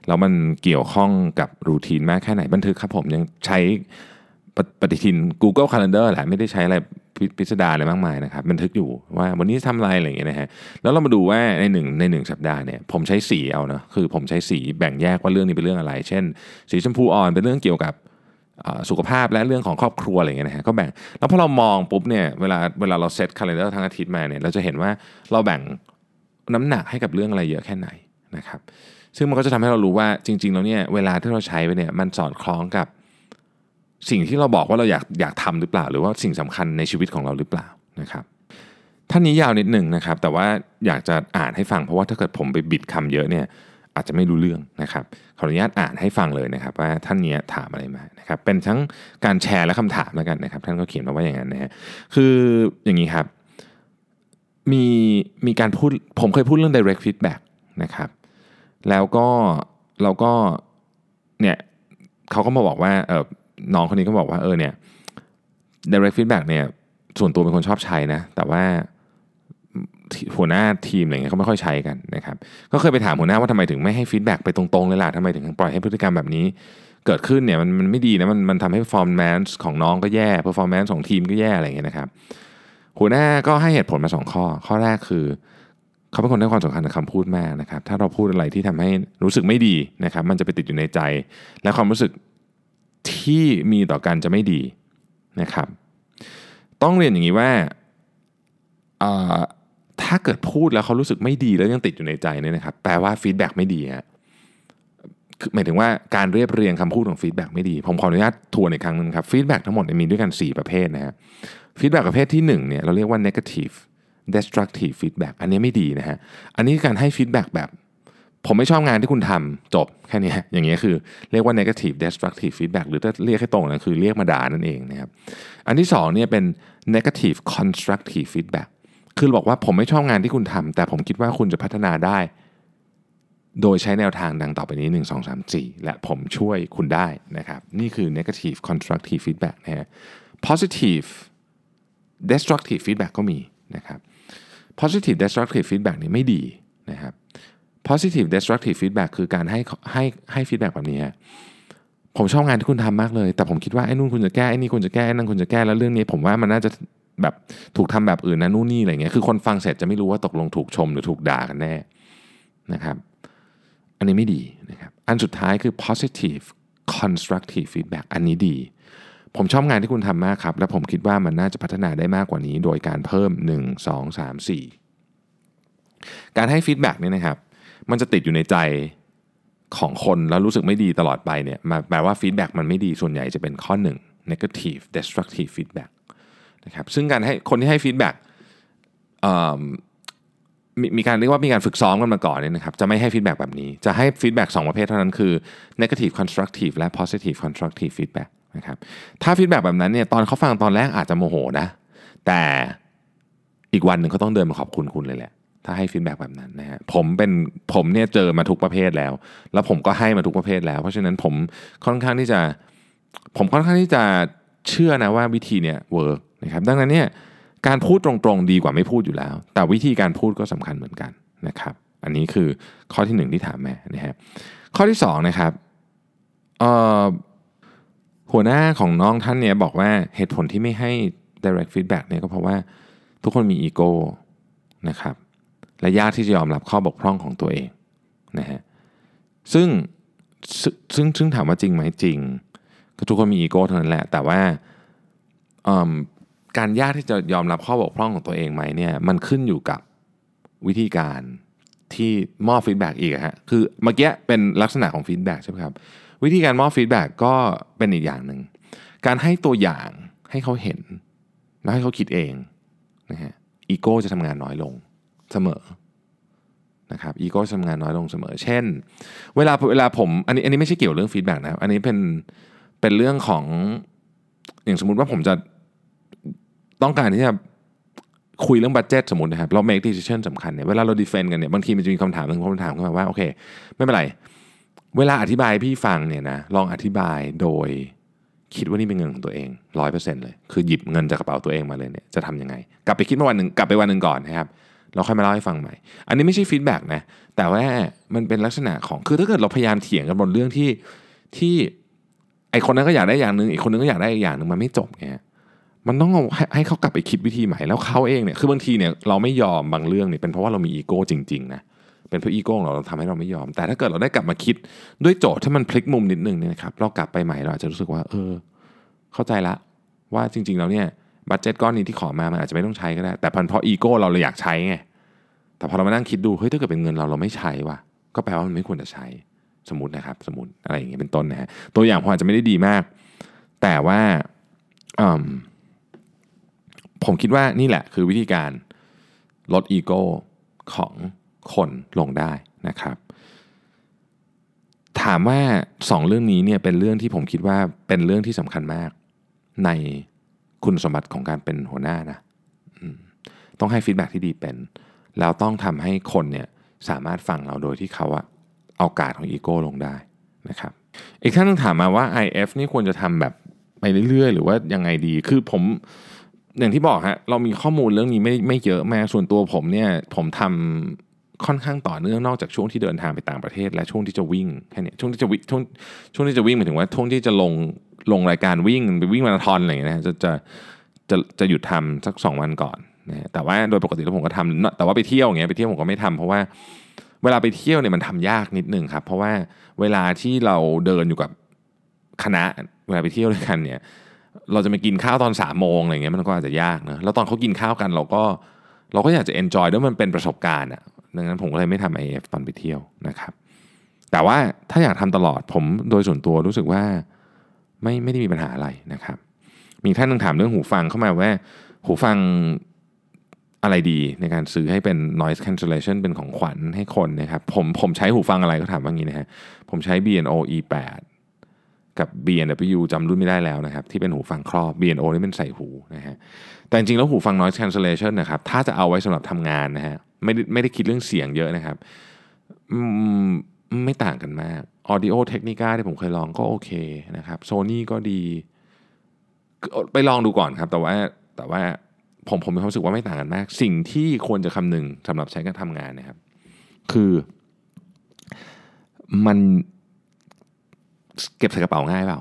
S2: แล้วมันเกี่ยวข้องกับรูทีนมากแค่ไหนบันทึกครับผมยังใช้ ปฏิทิน Google Calendar แหละไม่ได้ใช้อะไรพิสดารอะไรมากมายนะครับบันทึกอยู่ว่าวันนี้ทำอะไรอะไรอย่างเงี้ยนะฮะแล้วเรามาดูว่าในหนึ่งในหนึ่งสัปดาห์เนี่ยผมใช้สีเอานะคือผมใช้สีแบ่งแยกว่าเรื่องนี้เป็นเรื่องอะไร เช่น สีชมพูอ่อนเป็นเรื่องเกี่ยวกับสุขภาพและเรื่องของครอบครัวอะไรอย่างเงี้ยนะฮะก็แบ่งแล้วพอเรามองปุ๊บเนี่ยเวลาเวลาเราเซตคาล endar ทั้งอาทิตย์มาเนี่ยเราจะเห็นว่าเราแบ่งน้ำหนักให้กับเรื่องอะไรเยอะแค่ไหนนะครับซึ่งมันก็จะทำให้เรารู้ว่าจริง ๆ แล้วเนี่ยเวลาที่เราใช้ไปเนี่ยมันสอดคล้องกับ สิ่งที่เราบอกว่าเราอยากอยากทำหรือเปล่า หรือว่าสิ่งสำคัญในชีวิตของเราหรือเปล่านะครับท่านนี้ยาวนิดหนึ่งนะครับ แต่ว่าอยากจะอ่านให้ฟังเพราะว่าถ้าเกิดผมไปบิดคำเยอะเนี่ยอาจจะไม่รู้เรื่องนะครับขออนุญาตอ่านให้ฟังเลยนะครับ ว่าท่านนี้ถามอะไรมานะครับเป็นทั้งการแชร์และคำถามแล้วกันนะครับ ท่านก็เขียนมาว่าอย่างนั้นนะฮะคืออย่างนี้ครับมีมีการพูดผมเคยพูดเรื่อง direct feedback นะครับ แล้วก็เราก็เนี่ยเขาก็มาบอกว่าเออ น้องคนนี้ก็บอกว่าเออเนี่ย direct feedback เนี่ยส่วนตัวเป็นคนชอบใช้นะ แต่ว่าหัวหน้าทีมอะไรเงี้ยเขาไม่ค่อยใช้กันนะครับก็เคยไปถามหัวหน้าว่าทำไมถึงไม่ให้ฟีดแบ็กไปตรงๆเลยล่ะทำไมถึงปล่อยให้พฤติกรรมแบบนี้ เกิดขึ้นเนี่ยมันมันไม่ดีนะมันมันทำให้ performance ของน้องก็แย่ performance ของทีมก็แย่อะไรเงี้ยนะครับหัวหน้าก็ให้เหตุผลมาสองข้อ ข้อแรกคือ เขาเป็นคนให้ความสำคัญกับคำพูดมากนะครับถ้าเราพูดอะไรที่ทำให้รู้สึกไม่ดีนะครับมันจะไปติดอยู่ในใจ และความรู้สึก ที่มีต่อกันจะไม่ดีนะครับ ต้องเรียนอย่างนี้ว่าถ้าเกิดพูดแล้วเขารู้สึกไม่ดีแล้วยังติดอยู่ในใจเนี่ยนะครับแปลว่า feedback ไม่ดีฮะหมายถึงว่าการเรียบเรียงคำพูดของ feedback ไม่ดี ผมขออนุญาตทวนอีกครั้งนึงครับ feedback ทั้งหมดมีด้วยกัน 4 ประเภทนะฮะfeedback ประเภทที่1เนี่ยเราเรียกว่า negative destructive feedback อันนี้ไม่ดีนะฮะอันนี้การให้ feedback แบบ ผมไม่ชอบงานที่คุณทำจบแค่นี้อย่างเงี้ยคือเรียกว่า negative destructive feedback หรือถ้าเรียกให้ตรงนะคือเรียกว่าด่านั่นเองนะครับอันที่2เนี่ยเป็น negative constructive feedback คือบอกว่าผมไม่ชอบงานที่คุณทำแต่ผมคิดว่าคุณจะพัฒนาได้ โดยใช้แนวทางดังต่อไปนี้ 1 2 3 4 และผมช่วยคุณได้นะครับนี่คือ negative constructive feedback นะฮะ positive destructive feedback ก็มีนะครับ positive destructive feedback นี่ไม่ดีนะครับ positive destructive feedback คือการให้ให้ให้ feedback แบบนี้ผมชอบงานที่คุณทำมากเลย แต่ผมคิดว่าไอ้นู่นคุณจะแก้ไอ้นี่คุณจะแก้ไอ้นั่นคุณจะแก้แล้วเรื่องนี้ ผมว่ามันน่าจะแบบถูกทำแบบอื่นนะนู่นนี่อะไรเงี้ยคือคนฟังเสร็จจะไม่รู้ว่าตกลงถูกชมหรือถูกด่ากันแน่นะครับ อันนี้ไม่ดีนะครับอันสุดท้ายคือ positive constructive feedback อันนี้ดี ผมชอบงานที่คุณทำมากครับ และผมคิดว่ามันน่าจะพัฒนาได้มากกว่านี้ โดยการเพิ่ม 1 2 3 4 การให้ feedback เนี่ยนะครับ มันจะติดอยู่ในใจของคนแล้วรู้สึกไม่ดีตลอดไปเนี่ยมาแปลว่า feedback มันไม่ดีส่วนใหญ่จะเป็นข้อ1 negative destructive feedback นะครับซึ่งการให้คนที่ให้ feedbackมีมีการเรียกว่ามีการฝึกซ้อมกันมาก่อนเนี่ยนะครับจะไม่ให้ feedback แบบนี้ จะให้ feedback สองประเภทเท่านั้นคือ negative constructive และ positive constructive feedback นะครับถ้า feedback แบบนั้นเนี่ยตอนเขาฟังตอนแรกอาจจะโมโหนะแต่อีกวันหนึ่งเขาต้องเดินมาขอบคุณคุณเลยแหละ ถ้าให้ feedback แบบนั้นนะฮะผมเป็นผมเนี่ยเจอมาทุกประเภทแล้ว แล้วผมก็ให้มาทุกประเภทแล้ว เพราะฉะนั้นผมค่อนข้างที่จะ ผมค่อนข้างที่จะเชื่อนะว่าวิธีเนี่ย work นะครับดังนั้นเนี่ยการพูดตรงๆดีกว่าไม่พูดอยู่แล้ว แต่วิธีการพูดก็สำคัญเหมือนกันนะครับอันนี้คือข้อที่หนึ่งที่ถามแม่นะฮะข้อที่สองนะครับหัวหน้าของน้องท่านเนี่ยบอกว่าเหตุผลที่ไม่ให้ direct feedback เนี่ยก็เพราะว่าทุกคนมีอีโก้นะครับ และยากที่จะยอมรับข้อบกพร่องของตัวเองนะฮะซึ่งซึ่งซึ่งถามว่าจริงไหมจริงก็ทุกคนมีอีโก้เท่านั้นแหละ แต่ว่าการยากที่จะยอมรับข้อบกพร่องของตัวเองไหมเนี่ยมันขึ้นอยู่กับวิธีการที่มอบ feedback อีกฮะคือเมื่อกี้เป็นลักษณะของ feedback ใช่ไหมครับ วิธีการมอบ feedback ก็เป็นอีกอย่างหนึ่ง การให้ตัวอย่างให้เขาเห็น แล้วให้เขาคิดเองนะฮะอีโก้จะทำงานน้อยลง เสมอนะครับอีโก้ทำงานน้อยลงเสมอ เช่น เวลาเวลาผมอันนี้อันนี้ไม่ใช่เกี่ยวเรื่อง feedback นะครับ อันนี้เป็นเป็นเรื่องของอย่างสมมุติว่าผมจะต้องการที่จะคุยเรื่อง budget สมมตินะครับ เรา make decision สำคัญเนี่ยเวลาเรา defend กันเนี่ยบางทีมันจะมีคำถามหนึ่งคำถามขึ้นมาว่าโอเค ไม่เป็นไร เวลาอธิบายพี่ฟังเนี่ยนะลองอธิบายโดยคิดว่านี่เป็นเงินของตัวเองร้อยเปอร์เซ็นต์เลย คือหยิบเงินจากกระเป๋าตัวเองมาเลยเนี่ยจะทำยังไง กลับไปคิดมาวันหนึ่งกลับไปวันหนึ่งก่อนนะครับ เราค่อยมาเล่าให้ฟังใหม่ อันนี้ไม่ใช่ feedback นะ แต่ว่ามันเป็นลักษณะของ คือถ้าเกิดเราพยายามเถียงกันบนเรื่องที่ที่ไอคนนั้นก็อยากได้อย่างหนึ่งอีกคนนึงก็อยากได้อีกอย่างหนึ่งมันไม่จบไงมันต้องให้ให้เขากลับไปคิดวิธีใหม่แล้วเขาเองเนี่ยคือบางทีเนี่ยเราไม่ยอมบางเรื่องเนี่ยเป็นเพราะว่าเรามีอีโก้จริงๆนะเป็นเพราะอีโก้เราเราทำให้เราไม่ยอม แต่ถ้าเกิดเราได้กลับมาคิดด้วยโจทย์ที่มันพลิกมุมนิดนึงเนี่ยนะครับเรากลับไปใหม่เราอาจจะรู้สึกว่า เออ เข้าใจละว่าจริง ๆ แล้วเนี่ย บัตเจ็ตก้อนนี้ที่ขอมามันอาจจะไม่ต้องใช้ก็ได้ แต่เพราะอีโก้เราเลยอยากใช้ไงแต่พอเรามานั่งคิดดูเฮ้ยถ้าเกิดเป็นเงินเราเราไม่ใช้ว่ะก็แปลว่ามันไม่ควรจะใช้สมมตินะครับสมมติอะไรอย่างเงี้ยเป็นต้นนะฮะตัวอย่างพออาจจะไม่ได้ดีมาก แต่ว่าอืมผมคิดว่านี่แหละคือวิธีการลดอีโก้ของคนลงได้นะครับ ถามว่าสองเรื่องนี้เนี่ยเป็นเรื่องที่ผมคิดว่าเป็นเรื่องที่สำคัญมากใน คุณสมบัติของการเป็นหัวหน้านะต้องให้ฟีดแบ็ที่ดีเป็นแล้วต้องทำให้คนเนี่ยสามารถฟังเราโดยที่เขาอะเอากาดของอีโก้ลงได้นะครับอีกท่านนึงถามมาว่า IF นี่ควรจะทำแบบไปเรื่อยๆ หรือว่ายังไงดีคือผมอย่างที่บอกฮะเรามีข้อมูลเรื่องนี้ไม่ไม่เยอะแม้ส่วนตัวผมเนี่ยผมทำ ค่อนข้างต่อเนื่องนอกจากช่วงที่เดินทางไปต่างประเทศ และช่วงที่จะวิ่งแค่นี้ช่วงที่จะวิ่งช่วงช่วงที่จะวิ่งหมายถึงว่าช่วงที่จะลงลงรายการวิ่งไปวิ่งมาราธอนอะไรอย่างเงี้ยนะจะจะจะจะหยุดทำสัก 2 วันก่อนนะแต่ว่าโดยปกติแล้วผมก็ทำแต่ว่าไปเที่ยวอย่างเงี้ยไปเที่ยวผมก็ไม่ทำเพราะว่าเวลาไปเที่ยวเนี่ยมันทำยากนิดนึงครับ เพราะว่าเวลาที่เราเดินอยู่กับคณะเวลาไปเที่ยวด้วยกันเนี่ย เราจะมากินข้าวตอนสามโมงอะไรเงี้ยมันก็อาจจะยากนะแล้วตอนเขากินข้าวกันเราก็เราก็อยากจะเอนจอยด้วยมันเป็นประสบการณ์อะ ดังนั้นผมก็เลยไม่ทำ IF ตอนไปเที่ยวนะครับ แต่ว่าถ้าอยากทำตลอดผมโดยส่วนตัวรู้สึกว่าไม่ไม่ได้มีปัญหาอะไรนะครับ มีท่านนึงถามเรื่องหูฟังเข้ามาว่า หูฟังอะไรดีในการซื้อให้เป็น noise cancellation เป็นของขวัญให้คนนะครับผมผมใช้หูฟังอะไรก็ถามว่างี้นะฮะผมใช้ bno E8 กับ B&W จำรุ่นไม่ได้แล้วนะครับ ที่เป็นหูฟังครอบ B&O นี่เป็นใส่หูนะฮะแต่จริงแล้วหูฟัง noise cancellation นะครับถ้าจะเอาไว้สำหรับทำงานนะฮะไม่ได้ไม่ได้คิดเรื่องเสียงเยอะนะครับ ไม่ต่างกันมาก Audio Technica ที่ผมเคยลองก็โอเคนะครับ Sony ก็ดี ไปลองดูก่อนครับ แต่ว่าแต่ว่าผมผมมีความรู้สึกว่าไม่ต่างกันมาก สิ่งที่ควรจะคำนึงสำหรับใช้การทำงานนะครับ คือมัน เก็บใส่กระเป๋าง่ายเปล่า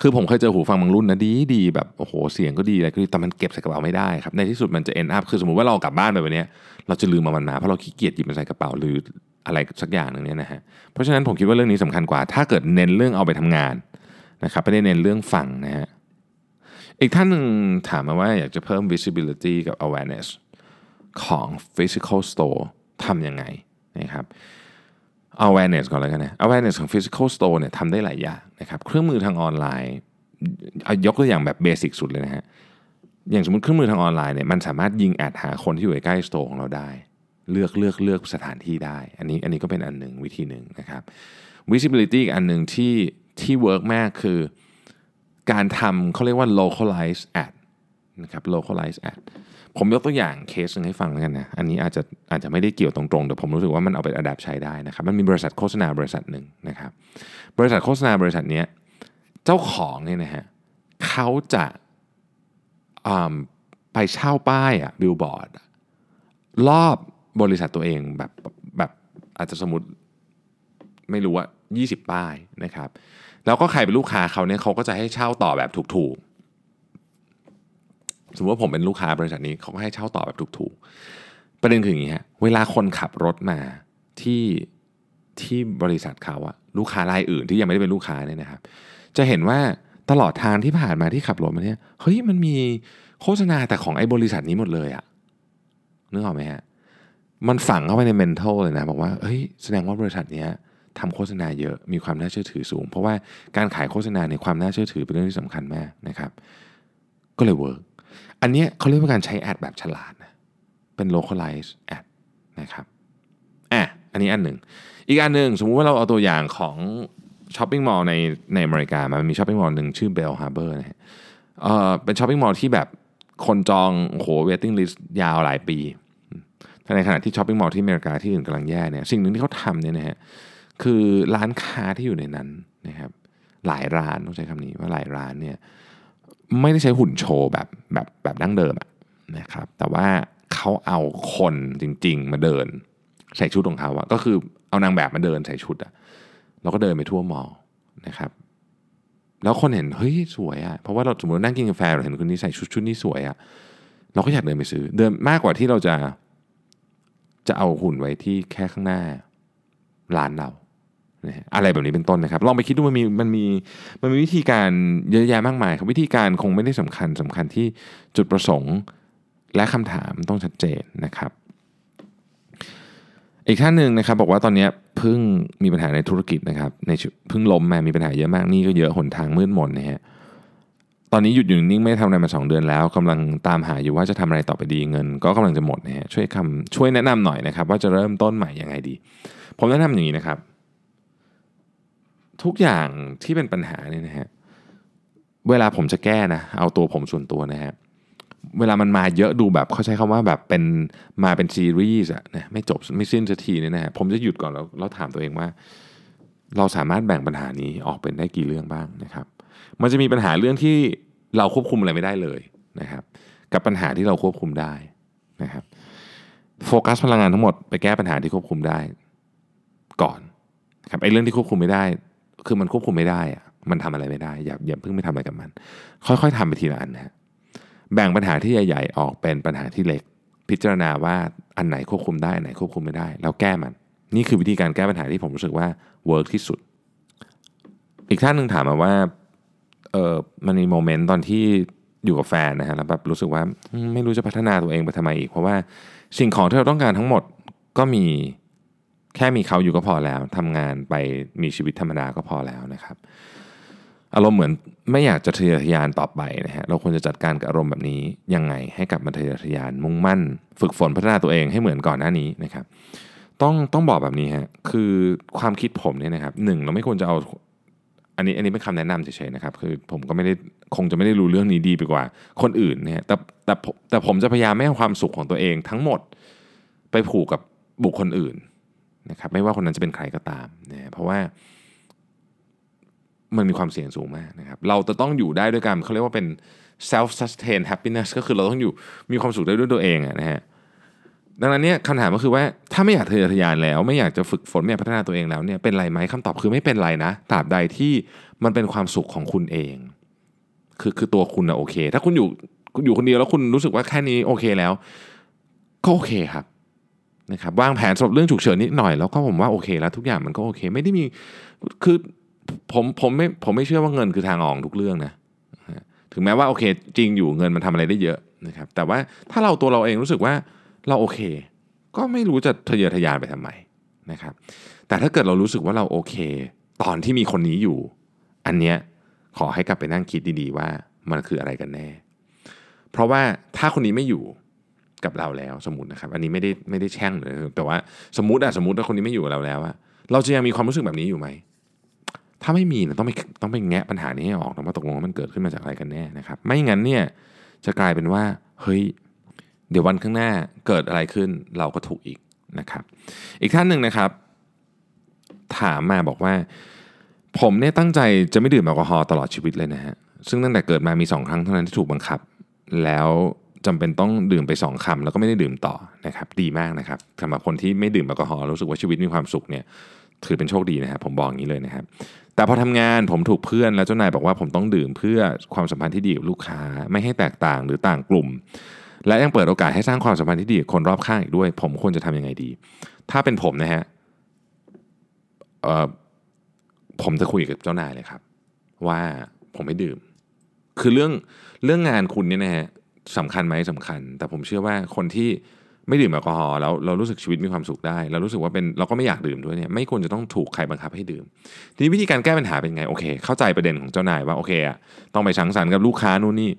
S2: คือผมเคยเจอหูฟังบางรุ่นนะดีดีแบบโอ้โหเสียงก็ดีอะไรก็ดีแต่มันเก็บใส่กระเป๋าไม่ได้ครับในที่สุดมันจะ end up คือสมมติว่าเรากลับบ้านไปวันนี้เราจะลืมมามันมาเพราะเราขี้เกียจหยิบมันใส่กระเป๋าหรืออะไรสักอย่างหนึ่งเนี่ยนะฮะเพราะฉะนั้นผมคิดว่าเรื่องนี้สำคัญกว่า ถ้าเกิดเน้นเรื่องเอาไปทำงานนะครับไม่ได้เน้นเรื่องฟังนะฮะอีกท่านหนึ่งถามมาว่าอยากจะเพิ่ม visibility กับ awareness ของ physical store ทำยังไงนะครับ awareness ก่อนเลยกันนะ awareness ของ physical store เนี่ยทำได้หลายอย่างนะครับ เครื่องมือทางออนไลน์เอายกตัวอย่างแบบ basic สุดเลยนะฮะ อย่างสมมติเครื่องมือทางออนไลน์เนี่ยมันสามารถยิง ad หาคนที่อยู่ใกล้ store ของเราได้ เลือกเลือกเลือกสถานที่ได้ อันนี้อันนี้ก็เป็นอันหนึ่งวิธีหนึ่งนะครับ visibility อีกอันหนึ่งที่ที่ work มากคือการทำเขาเรียกว่า localize ad นะครับ localize ad ผมยกตัวอย่างเคสหนึ่งให้ฟังแล้วกันนะ อันนี้อาจจะอาจจะไม่ได้เกี่ยวตรงๆ แต่ผมรู้สึกว่ามันเอาไป adapt ใช้ได้นะครับ มันมีบริษัทโฆษณาบริษัทหนึ่งนะครับ บริษัทโฆษณาบริษัทนี้เจ้าของเนี่ยนะฮะเขาจะอ่าไปเช่าป้ายอะบิลบอร์ดรอบบริษัทตัวเองแบบแบบอาจจะสมมติไม่รู้ว่า 20 ป้ายนะครับ แล้วก็ใครเป็นลูกค้าเขาเนี่ยเขาก็จะให้เช่าต่อแบบถูกๆ สมมติว่าผมเป็นลูกค้าบริษัทนี้เขาก็ให้เช่าต่อแบบถูกๆ ประเด็นคืออย่างนี้ฮะเวลาคนขับรถมาที่ที่บริษัทเขาอะลูกค้ารายอื่นที่ยังไม่ได้เป็นลูกค้าเนี่ยนะครับ จะเห็นว่าตลอดทางที่ผ่านมาที่ขับรถมาเนี่ยเฮ้ยมันมีโฆษณาแต่ของไอ้บริษัทนี้หมดเลยอะนึกออกไหมฮะมันฝังเข้าไปใน mental เลยนะบอกว่าเฮ้ยแสดงว่าบริษัทเนี้ยทำโฆษณาเยอะมีความน่าเชื่อถือสูง เพราะว่าการขายโฆษณาในความน่าเชื่อถือเป็นเรื่องที่สำคัญมากนะครับ ก็เลย work อันนี้เขาเรียกว่าการใช้ ad แบบฉลาดนะเป็น localize ad นะครับอะอันนี้อันหนึ่ง อีกอันหนึ่งสมมุติว่าเราเอาตัวอย่างของ shopping mall ในในอเมริกามามันมีช้อปปิ้งมอลล์หนึ่งชื่อ Bell Harbor นะฮะเออเป็น shopping mall ที่แบบคนจองโอ้โห waiting list ยาวหลายปีในขณะที่ shopping mall ที่อเมริกาที่อื่นกำลังแย่เนี่ยสิ่งหนึ่งที่เขาทำเนี่ยนะฮะคือร้านค้าที่อยู่ในนั้นนะครับหลายร้านต้องใช้คำนี้ว่าหลายร้านเนี่ย ไม่ได้ใช้หุ่นโชว์แบบแบบแบบดั้งเดิมะนะครับ แต่ว่าเขาเอาคนจริง ๆ มาเดิน ใส่ชุดของเขาอะก็คือเอานางแบบมาเดินใส่ชุดอะเราก็เดินไปทั่วมอลล์นะครับ แล้วคนเห็นเฮ้ยสวยอะเพราะว่าเราสมมตินั่งกินกาแฟเราเห็นคนนี้ใส่ชุดชุดนี้สวยอะเราก็อยากเดินไปซื้อ เดินมากกว่าที่เราจะจะเอาหุ่นไว้ที่แค่ข้างหน้าร้านเรา อะไรแบบนี้เป็นต้นนะครับ ลองไปคิดดูมันมีมันมีมันมีวิธีการเยอะแยะมากมายครับวิธีการคงไม่ได้สำคัญสำคัญที่จุดประสงค์และคำถามต้องชัดเจนนะครับ อีกท่านหนึ่งนะครับ บอกว่าตอนนี้เพิ่งมีปัญหาในธุรกิจนะครับในเพิ่งล้มมามีปัญหาเยอะมากนี่ก็เยอะหนทางมืดมนนะฮะตอนนี้หยุดอยู่นิ่งไม่ทำอะไรมาสองเดือนแล้วกำลังตามหาอยู่ว่าจะทำอะไรต่อไปดีเงิน ก็กำลังจะหมดนะฮะช่วยคำช่วยแนะนำหน่อยนะครับ ว่าจะเริ่มต้นใหม่ยังไงดี ผมแนะนำอย่างนี้นะครับ ทุกอย่างที่เป็นปัญหาเนี่ยนะฮะเวลาผมจะแก้นะเอาตัวผมส่วนตัวนะฮะเวลามันมาเยอะดูแบบเขาใช้คำว่าแบบเป็นมาเป็นซีรีส์อะนะไม่จบไม่สิ้นสักทีเนี่ยนะฮะผมจะหยุดก่อนแล้วแล้วถามตัวเองว่า เราสามารถแบ่งปัญหานี้ออกเป็นได้กี่เรื่องบ้างนะครับ มันจะมีปัญหาเรื่องที่เราควบคุมอะไรไม่ได้เลยนะครับ กับปัญหาที่เราควบคุมได้นะครับโฟกัสพลังงานทั้งหมดไปแก้ปัญหาที่ควบคุมได้ ก่อนนะครับไอ้เรื่องที่ควบคุมไม่ได้ คือมันควบคุมไม่ได้อะมันทำอะไรไม่ได้ อย่าอย่าเพิ่งไปทำอะไรกับมัน ค่อยๆทำไปทีละอันนะฮะแบ่งปัญหาที่ใหญ่ๆออกเป็นปัญหาที่เล็ก พิจารณาว่าอันไหนควบคุมได้อันไหนควบคุมไม่ได้ แล้วแก้มัน นี่คือวิธีการแก้ปัญหาที่ผมรู้สึกว่าเวิร์กที่สุด อีกท่านหนึ่งถามมาว่าเออมันมีโมเมนต์ตอนที่อยู่กับแฟนนะฮะแล้วแบบรู้สึกว่าไม่รู้จะพัฒนาตัวเองไปทำไมอีก เพราะว่าสิ่งของที่เราต้องการทั้งหมดก็มี แค่มีเขาอยู่ก็พอแล้วทำงานไปมีชีวิตธรรมดาก็พอแล้วนะครับ อารมณ์เหมือนไม่อยากจะทะเยอทะยานต่อไปนะฮะเราควรจะจัดการกับอารมณ์แบบนี้ยังไงให้กลับมาทะเยอทะยานมุ่งมั่น ฝึกฝนพัฒนาตัวเองให้เหมือนก่อนหน้านี้นะครับ ต้องต้องบอกแบบนี้ฮะคือความคิดผมเนี่ยนะครับหนึ่งเราไม่ควรจะเอาอันนี้อันนี้เป็นคำแนะนำเฉยๆนะครับคือผมก็ไม่ได้คงจะไม่ได้รู้เรื่องนี้ดีไปกว่า คนอื่นเนี่ยแต่แต่ผมแต่ผมจะพยายามไม่ให้ความสุขของตัวเองทั้งหมดไปผูกกับบุคคลอื่น นะครับไม่ว่าคนนั้นจะเป็นใครก็ตามนะเพราะว่ามันมีความเสี่ยงสูงมากนะครับ เราจะต้องอยู่ได้ด้วยกันเขาเรียกว่าเป็น self sustain happiness ก็คือเราต้องอยู่มีความสุขได้ด้วยตัวเองอะนะฮะดังนั้นเนี่ยคำถามก็คือว่าถ้าไม่อยากทะเยอทะยานแล้ว ไม่อยากจะฝึกฝนไม่อยากพัฒนาตัวเองแล้วเนี่ยเป็นไรไหมคำตอบคือไม่เป็นไรนะตราบใดที่มันเป็นความสุขของคุณเอง คือคือตัวคุณนะโอเค ถ้าคุณอยู่อยู่คนเดียวแล้วคุณรู้สึกว่าแค่นี้โอเคแล้ว ก็โอเคครับ นะครับวางแผนสำหรับเรื่องฉุกเฉินนิดหน่อยแล้วก็ผมว่าโอเคแล้วทุกอย่างมันก็โอเค ไม่ได้มีคือผมผมไม่ผมไม่เชื่อว่าเงินคือทางออกทุกเรื่องนะถึงแม้ว่าโอเคจริงอยู่เงินมันทำอะไรได้เยอะนะครับแต่ว่าถ้าเราตัวเราเองรู้สึกว่าเราโอเค ก็ไม่รู้จะทะเยอทะยานไปทำไมนะครับแต่ถ้าเกิดเรารู้สึกว่าเราโอเค ตอนที่มีคนนี้อยู่ อันเนี้ยขอให้กลับไปนั่งคิดดีๆว่ามันคืออะไรกันแน่ เพราะว่าถ้าคนนี้ไม่อยู่ กับเราแล้วสมมตินะครับ อันนี้ไม่ได้ไม่ได้แช่งเลยแต่ว่าสมมติอะสมมติว่าคนนี้ไม่อยู่กับเราแล้วอะเราจะยังมีความรู้สึกแบบนี้อยู่ไหมถ้าไม่มีนะต้องไปต้องไปแงะปัญหานี้ให้ออกนะว่าตกลงมันเกิดขึ้นมาจากอะไรกันแน่นะครับ ไม่งั้นเนี่ยจะกลายเป็นว่าเฮ้ยเดี๋ยววันข้างหน้าเกิดอะไรขึ้นเราก็ถูกอีกนะครับ อีกท่านหนึ่งนะครับ ถามมาบอกว่า ผมเนี่ยตั้งใจจะไม่ดื่มแอลกอฮอล์ตลอดชีวิตเลยนะฮะซึ่งตั้งแต่เกิดมามี2ครั้งเท่านั้นที่ถูกบังคับ แล้ว จำเป็นต้องดื่มไป 2คำแล้วก็ไม่ได้ดื่มต่อนะครับดีมากนะครับสำหรับคนที่ไม่ดื่มแอลกอฮอล์รู้สึกว่าชีวิตมีความสุขเนี่ยถือเป็นโชคดีนะครับผมบอกอย่างนี้เลยนะครับ แต่พอทำงานผมถูกเพื่อนและเจ้านายบอกว่าผมต้องดื่มเพื่อความสัมพันธ์ที่ดีกับลูกค้า ไม่ให้แตกต่างหรือต่างกลุ่ม และยังเปิดโอกาสให้สร้างความสัมพันธ์ที่ดีกับคนรอบข้างอีกด้วย ผมควรจะทำยังไงดี ถ้าเป็นผมนะฮะผมจะคุยกับเจ้านายเลยครับ ว่าผมไม่ดื่ม คือเรื่องเรื่องงานคุณเนี่ยนะฮะ สำคัญไหมสำคัญ แต่ผมเชื่อว่าคนที่ไม่ดื่มแอลกอฮอล์แล้วเรารู้สึกชีวิตมีความสุขได้ เรารู้สึกว่าเป็นเราก็ไม่อยากดื่มด้วยเนี่ยไม่ควรจะต้องถูกใครบังคับให้ดื่ม ทีนี้วิธีการแก้ปัญหาเป็นไงโอเค เข้าใจประเด็นของเจ้านายว่าโอเคอะต้องไปสังสรรค์กับลูกค้านู่นนี่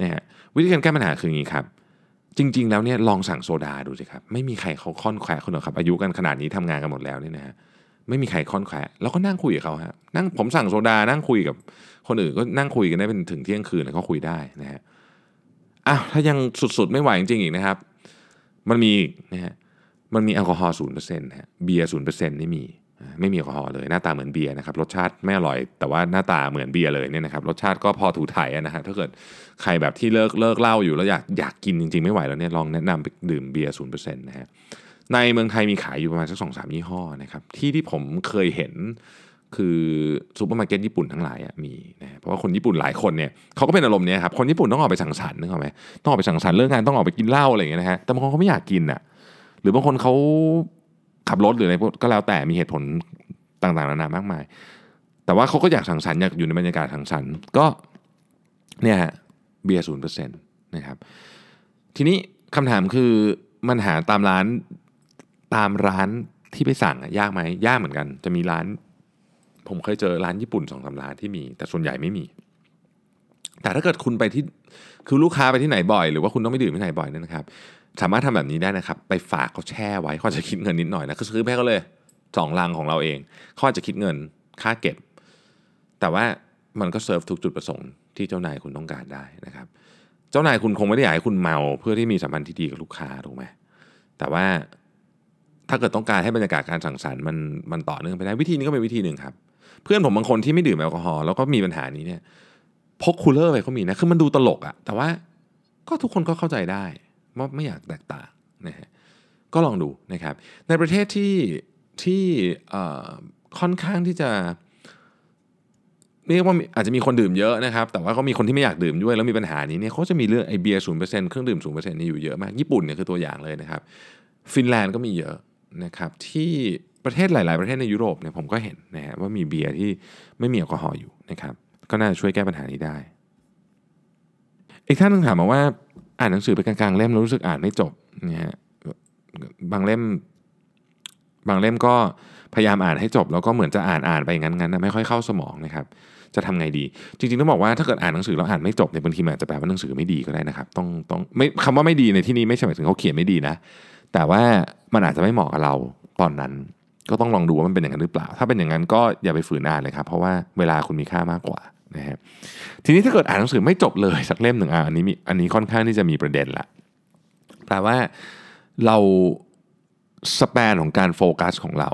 S2: นะฮะวิธีการแก้ปัญหาคืออย่างนี้ครับ จริง ๆ แล้วเนี่ยลองสั่งโซดาดูสิครับไม่มีใครเขาค่อนแควะคนหรอกครับอายุกันขนาดนี้ทำงานกันหมดแล้วเนี่ยนะฮะไม่มีใครค่อนแควะแล้วก็นั่งคุยกับเขาฮะนั่งผมสั่งโซดานั่งคุยกับคนอื่นก็นั่งคุยกันได้เป็นถึงเที่ยงคืนแล้วก็คุยได้นะฮะ อ้าวถ้ายังสุดๆ ไม่ไหวจริงๆอีกนะครับ มันมีนะฮะมันมีแอลกอฮอล์ศูนย์เปอร์เซ็นต์ฮะเบียร์ศูนย์เปอร์เซ็นต์นี่มีไม่มีแอลกอฮอล์เลยหน้าตาเหมือนเบียร์นะครับรสชาติไม่อร่อย แต่ว่าหน้าตาเหมือนเบียร์เลยเนี่ยนะครับรสชาติก็พอถูถ่ายนะฮะถ้าเกิดใครแบบที่เลิกเลิกเหล้าอยู่แล้วอยากอยากกินจริงๆไม่ไหวแล้วเนี่ยลองแนะนำไปดื่มเบียร์ศูนย์เปอร์เซ็นต์นะฮะในเมืองไทยมีขายอยู่ประมาณสักสองสามยี่ห้อนะครับที่ที่ผมเคยเห็น คือซูเปอร์มาร์เก็ตญี่ปุ่นทั้งหลายมีนะเพราะว่าคนญี่ปุ่นหลายคนเนี่ยเขาก็เป็นอารมณ์เนี้ยครับคนญี่ปุ่นต้องออกไปสังสรรค์นึกออกไหมต้องออกไปสังสรรค์เลิกงานต้องออกไปกินเหล้าอะไรอย่างเงี้ยนะฮะแต่บางคนเขาไม่อยากกินอะหรือบางคนเขาขับรถหรืออะไรก็แล้วแต่มีเหตุผลต่างๆนานามากมาย แต่ว่าเขาก็อยากสังสรรค์อยากอยู่ในบรรยากาศสังสรรค์ก็เนี่ยฮะเบียร์ศูนย์เปอร์เซ็นต์นะครับทีนี้คำถามคือมันหาตามร้านตามร้านที่ไปสั่งยากไหมยากเหมือนกัน จะมีร้าน ผมเคยเจอร้านญี่ปุ่นสองสาร้านที่มี แต่ส่วนใหญ่ไม่มี แต่ถ้าเกิดคุณไปที่คือลูกค้าไปที่ไหนบ่อย หรือว่าคุณต้องไปดื่มที่ไหนบ่อยเนี่ยนะครับ สามารถทำแบบนี้ได้นะครับ ไปฝากเขาแช่ไว้เขาจะคิดเงินนิดหน่อยนะคือซื้อไปให้เขาเลยสองลังของเราเองเขาอาจจะคิดเงินค่าเก็บ แต่ว่ามันก็เซิร์ฟทุกจุดประสงค์ที่เจ้านายคุณต้องการได้นะครับ เจ้านายคุณคงไม่ได้อยากให้คุณเมาเพื่อที่มีสัมพันธ์ที่ดีกับลูกค้าถูกไหมแต่ว่าถ้าเกิดต้องการให้บรรยากาศการสังสรรค์มันมันต่อเนื่องไปได้วิธีนี้ก็เป็นวิธีหนึ่งครับ เพื่อนผมบางคนที่ไม่ดื่มแอลกอฮอล์แล้วก็มีปัญหานี้เนี่ยพก cooler ไปเขามีนะคือมันดูตลกอะแต่ว่าก็ทุกคนก็เข้าใจได้ว่าไม่อยากแตกต่างนะฮะก็ลองดูนะครับ ในประเทศที่ที่ค่อนข้างที่จะเรียกว่าอาจจะมีคนดื่มเยอะนะครับ แต่ว่าก็มีคนที่ไม่อยากดื่มด้วยแล้วมีปัญหานี้เนี่ยเขาจะมีเรื่องไอเบียร์ศูนย์เปอร์เซ็นต์เครื่องดื่มศูนย์เปอร์เซ็นต์นี่อยู่เยอะมาก ญี่ปุ่นเนี่ยคือตัวอย่างเลยนะครับ ฟินแลนด์ก็มีเยอะนะครับที่ ประเทศหลาย ๆ ประเทศในยุโรปเนี่ยผมก็เห็นนะฮะว่ามีเบียร์ที่ไม่มีแอลกอฮอล์อยู่นะครับก็น่าจะช่วยแก้ปัญหานี้ได้ อีกท่านนึงถามมาว่าอ่านหนังสือไปกลางๆเล่มแล้วรู้สึกอ่านไม่จบนะฮะบางเล่มบางเล่มก็พยายามอ่านให้จบ แล้วก็เหมือนจะอ่านอ่านไปงั้นๆนะไม่ค่อยเข้าสมองนะครับ จะทำไงดี จริงๆต้องบอกว่าถ้าเกิดอ่านหนังสือแล้วอ่านไม่จบเนี่ยบางทีมันอาจจะแปลว่าหนังสือไม่ดีก็ได้นะครับ ต้องต้องไม่คำว่าไม่ดีในที่นี้ไม่ใช่หมายถึงเขาเขียนไม่ดีนะ แต่ว่ามันอาจจะไม่เหมาะกับเราตอนนั้น ก็ต้องลองดูว่ามันเป็นอย่างนั้นหรือเปล่า ถ้าเป็นอย่างนั้นก็อย่าไปฝืนอ่านเลยครับ เพราะว่าเวลาคุณมีค่ามากกว่านะฮะทีนี้ถ้าเกิดอ่านหนังสือไม่จบเลยสักเล่มหนึ่งอะอันนี้มีอันนี้ค่อนข้างที่จะมีประเด็นละแปลว่าเราสเปนของการโฟกัสของเรา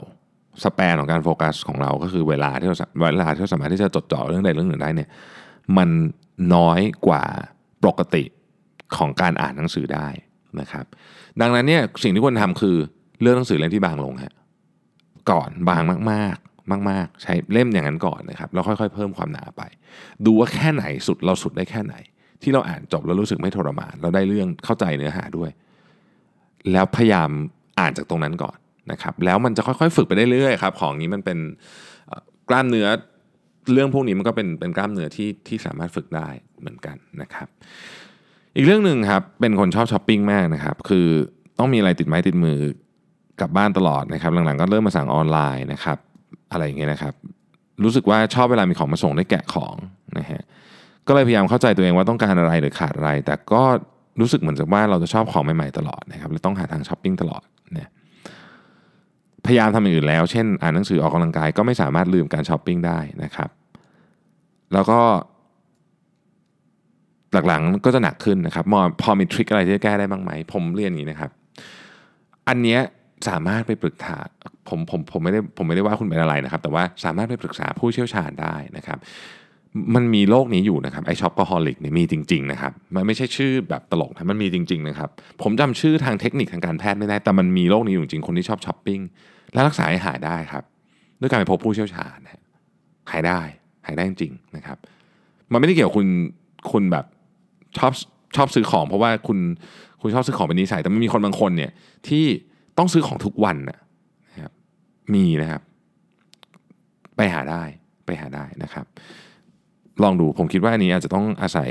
S2: สเปนของการโฟกัสของเราก็คือเวลาที่เราเวลาที่เราสามารถที่จะจดจ่อเรื่องใดเรื่องหนึ่งได้เนี่ยมันน้อยกว่าปกติของการอ่านหนังสือได้นะครับ ดังนั้นเนี่ยสิ่งที่ควรทำคือเลือกหนังสือเล่มที่บางลงฮะ ก่อนบางมากๆ มาก ๆ ใช้เล่มอย่างนั้นก่อนนะครับแล้วค่อยๆ เพิ่มความหนาไป ดูว่าแค่ไหนสุดเราสุดได้แค่ไหน ที่เราอ่านจบแล้วรู้สึกไม่ทรมาน เราได้เรื่องเข้าใจเนื้อหาด้วย แล้วพยายามอ่านจากตรงนั้นก่อนนะครับแล้วมันจะค่อยๆ ฝึกไปได้เรื่อยครับของนี้มันเป็นกล้ามเนื้อเรื่องพวกนี้มันก็เป็นเป็นกล้ามเนื้อที่ที่สามารถฝึกได้เหมือนกันนะครับ อีกเรื่องหนึ่งครับเป็นคนชอบช้อปปิ้งมากนะครับ คือต้องมีอะไรติดไม้ติดมือ กลับบ้านตลอดนะครับหลังๆก็เริ่มมาสั่งออนไลน์นะครับอะไรอย่างเงี้ยนะครับ รู้สึกว่าชอบเวลามีของมาส่งได้แกะของนะฮะก็เลยพยายามเข้าใจตัวเองว่าต้องการอะไรหรือขาดอะไร แต่ก็รู้สึกเหมือนกับว่าเราจะชอบของใหม่ๆตลอดนะครับเลยต้องหาทางช้อปปิ้งตลอดเนี่ยพยายามทำอย่างอื่นแล้ว เช่น อ่านหนังสือออกกำลังกายก็ไม่สามารถลืมการช้อปปิ้งได้นะครับ แล้วก็หลังๆก็จะหนักขึ้นนะครับพอมีทริคอะไรที่จะแก้ได้บ้างไหม ผมเรียนอย่างนี้นะครับ อันเนี้ย สามารถไปปรึกษาผมผมผมไม่ได้ผมไม่ได้ว่าคุณเป็นอะไรนะครับ แต่ว่าสามารถไปปรึกษาผู้เชี่ยวชาญได้นะครับ มันมีโรคนี้อยู่นะครับไอช็อปกอฮอลิกเนี่ยมีจริง ๆ นะครับ มันไม่ใช่ชื่อแบบตลกนะมันมีจริง ๆ นะครับ ผมจำชื่อทางเทคนิคทางการแพทย์ไม่ได้แต่มันมีโรคนี้อยู่จริงคนที่ชอบช้อปปิ้งและรักษาให้หายได้ครับด้วยการไปพบผู้เชี่ยวชาญนะหายได้หายได้จริงนะครับ มันไม่ได้เกี่ยวกับคุณคุณแบบชอบชอบซื้อของ เพราะว่าคุณคุณชอบซื้อของเป็นนิสัยแต่มันมีคนบางคนเนี่ยที่ ต้องซื้อของทุกวันนะครับมีนะครับ ไปหาได้ไปหาได้นะครับ ลองดูผมคิดว่าอันนี้อาจจะต้องอาศัย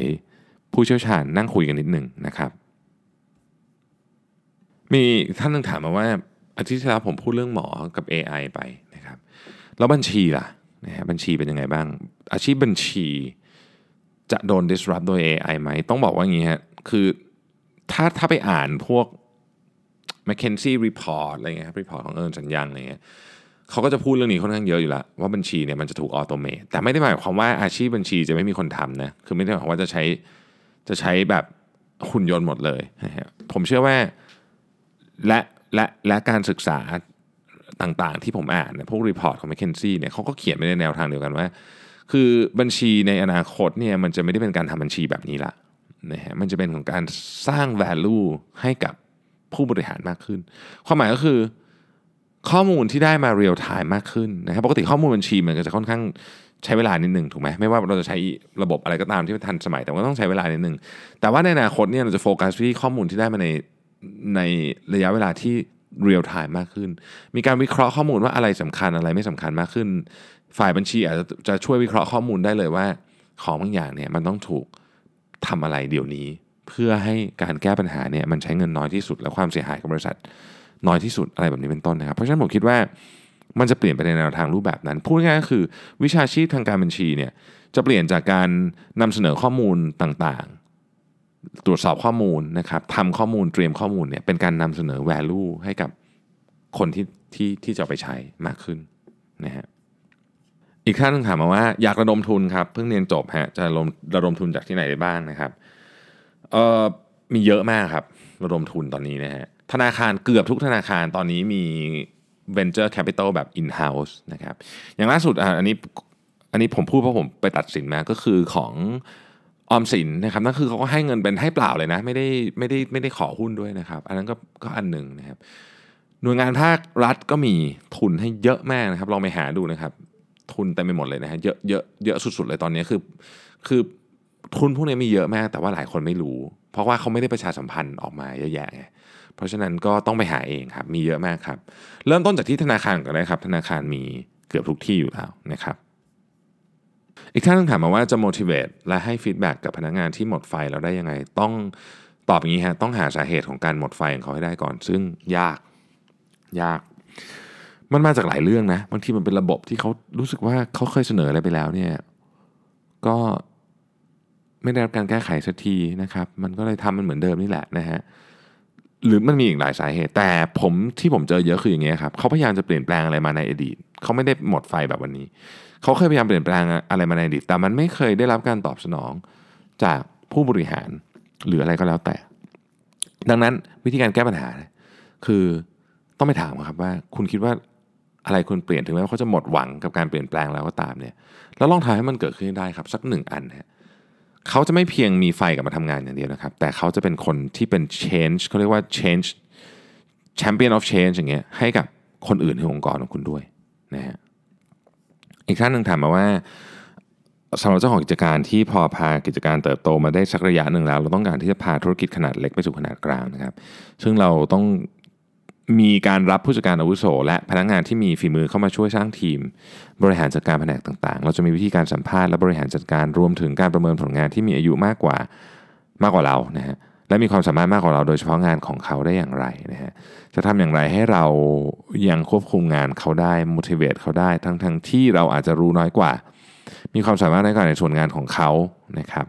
S2: ผู้เชี่ยวชาญนั่งคุยกันนิดหนึ่งนะครับ มีท่านนึงถามมาว่าอาทิตย์ที่แล้วผมพูดเรื่องหมอกับ AI ไปนะครับ แล้วบัญชีล่ะนะฮะบัญชีเป็นยังไงบ้าง อาชีพบัญชีจะโดน disrupt โดย AI ไหม ต้องบอกว่าอย่างนี้ฮะคือถ้าถ้าไปอ่านพวก McKinsey report อะไรเงี้ยครับ report ของเอิร์นสัญญางอะไรเงี้ยเขาก็จะพูดเรื่องนี้ค่อนข้างเยอะอยู่แล้วว่าบัญชีเนี่ยมันจะถูกออโตเมตแต่ไม่ได้หมายความว่าอาชีพบัญชีจะไม่มีคนทำนะคือไม่ได้หมายความว่าจะใช้จะใช้แบบหุ่นยนต์หมดเลยนะฮะผมเชื่อว่าและและและการศึกษาต่างๆ ที่ผมอ่านเนี่ยพวก report ของ McKinsey เนี่ยเขาก็เขียนไปในแนวทางเดียวกันว่า คือบัญชีในอนาคตเนี่ยมันจะไม่ได้เป็นการทำบัญชีแบบนี้ละนะฮะมันจะเป็นของการสร้าง value ให้กับ ผู้บริหารมากขึ้น ความหมายก็คือข้อมูลที่ได้มา real-time มากขึ้นนะครับปกติข้อมูลบัญชีมันก็จะค่อนข้างใช้เวลานิดหนึ่งถูกไหมไม่ว่าเราจะใช้ระบบอะไรก็ตามที่ทันสมัย แต่ว่าต้องใช้เวลานิดหนึ่งแต่ว่าในอนาคตเนี่ยเราจะโฟกัสที่ข้อมูลที่ได้มาในในระยะเวลาที่เรียลไทม์มากขึ้น มีการวิเคราะห์ข้อมูลว่าอะไรสำคัญอะไรไม่สำคัญมากขึ้น ฝ่ายบัญชีอาจจะจะช่วยวิเคราะห์ข้อมูลได้เลยว่า ของบางอย่างเนี่ยมันต้องถูกทำอะไรเดี๋ยวนี้ เพื่อให้การแก้ปัญหาเนี่ยมันใช้เงินน้อยที่สุด และความเสียหายกับบริษัทน้อยที่สุดอะไรแบบนี้เป็นต้นนะครับ เพราะฉะนั้นผมคิดว่ามันจะเปลี่ยนไปในแนวทางรูปแบบนั้น พูดง่ายๆก็คือวิชาชีพทางการบัญชีเนี่ยจะเปลี่ยนจากการนำเสนอข้อมูลต่างๆ ตรวจสอบข้อมูลนะครับทำข้อมูลเตรียมข้อมูลเนี่ยเป็นการนำเสนอ value ให้กับคนที่ที่ที่จะไปใช้มากขึ้นนะฮะอีกท่านหนึงถามมาว่าอยากระดมทุนครับเพิ่งเรียนจบฮะจะระดมระดมทุนจากที่ไหนได้บ้างนะครับ เอ่อมีเยอะมากครับระดมทุนตอนนี้นะฮะธนาคารเกือบทุกธนาคารตอนนี้มี venture capital แบบ in-house นะครับอย่างล่าสุดอะอันนี้อันนี้ผมพูดเพราะผมไปตัดสินมาก็คือของออมสินนะครับนั่นคือเขาก็ให้เงินเป็นให้เปล่าเลยนะไม่ได้ไม่ได้ไม่ได้ขอหุ้นด้วยนะครับ อันนั้นก็ก็อันหนึ่งนะครับหน่วยงานภาครัฐก็มีทุนให้เยอะมากนะครับลองไปหาดูนะครับ ทุนเต็มไปหมดเลยนะฮะเยอะเยอะเยอะสุดๆเลยตอนนี้คือคือ ทุนพวกนี้มีเยอะมาก แต่ว่าหลายคนไม่รู้ เพราะว่าเขาไม่ได้ประชาสัมพันธ์ออกมาเยอะแยะไงเพราะฉะนั้นก็ต้องไปหาเองครับมีเยอะมากครับ เริ่มต้นจากที่ธนาคารก่อนเลยครับ ธนาคารมีเกือบทุกที่อยู่แล้วนะครับ อีกท่านนึงถามมาว่าจะ motivate และให้ feedback กับพนักงานที่หมดไฟเราได้ยังไงต้องตอบอย่างนี้ฮะต้องหาสาเหตุของการหมดไฟของเขาให้ได้ก่อน ซึ่งยากยาก มันมาจากหลายเรื่องนะบางทีมันเป็นระบบที่เขารู้สึกว่าเขาเคยเสนออะไรไปแล้วเนี่ยก็ ไม่ได้รับการแก้ไขสักทีนะครับ มันก็เลยทำมันเหมือนเดิมนี่แหละนะฮะหรือมันมีอีกหลายสาเหตุ แต่ผมที่ผมเจอเยอะคืออย่างเงี้ยครับเขาพยายามจะเปลี่ยนแปลงอะไรมาในอดีตเขาไม่ได้หมดไฟแบบวันนี้เขาเคยพยายามเปลี่ยนแปลงอะไรมาในอดีตแต่มันไม่เคยได้รับการตอบสนองจากผู้บริหารหรืออะไรก็แล้วแต่ ดังนั้นวิธีการแก้ปัญหา คือต้องไปถามครับว่า คุณคิดว่าอะไรคุณเปลี่ยนถึงแม้ว่าเขาจะหมดหวังกับการเปลี่ยนแปลงแล้วก็ตามเนี่ยแล้วลองทำให้มันเกิดขึ้นได้ครับสักหนึ่งอันฮะ เขาจะไม่เพียงมีไฟกับมาทำงานอย่างเดียวนะครับ แต่เขาจะเป็นคนที่เป็น change เขาเรียกว่า change champion of change อย่างเงี้ยให้กับคนอื่นในองค์กรของคุณด้วยนะฮะอีกท่านหนึ่งถามมาว่าสำหรับเจ้าของกิจการที่พอพากิจการเติบโตมาได้สักระยะหนึ่งแล้ว เราต้องการที่จะพาธุรกิจขนาดเล็กไปสู่ขนาดกลางนะครับ ซึ่งเราต้อง มีการรับผู้จัดการอาวุโส และพนักงานที่มีฝีมือเข้ามาช่วยสร้างทีม บริหารจัดการแผนกต่างๆ เราจะมีวิธีการสัมภาษณ์และบริหารจัดการรวมถึงการประเมินผลงานที่มีอายุมากกว่ามากกว่าเรานะฮะและมีความสามารถมากกว่าเราโดยเฉพาะงานของเขาได้อย่างไรนะฮะจะทำอย่างไรให้เรายังควบคุมงานเขาได้ motivate เขาได้ทั้งทั้งที่เราอาจจะรู้น้อยกว่า มีความสามารถในกว่าในส่วนงานของเขานะครับ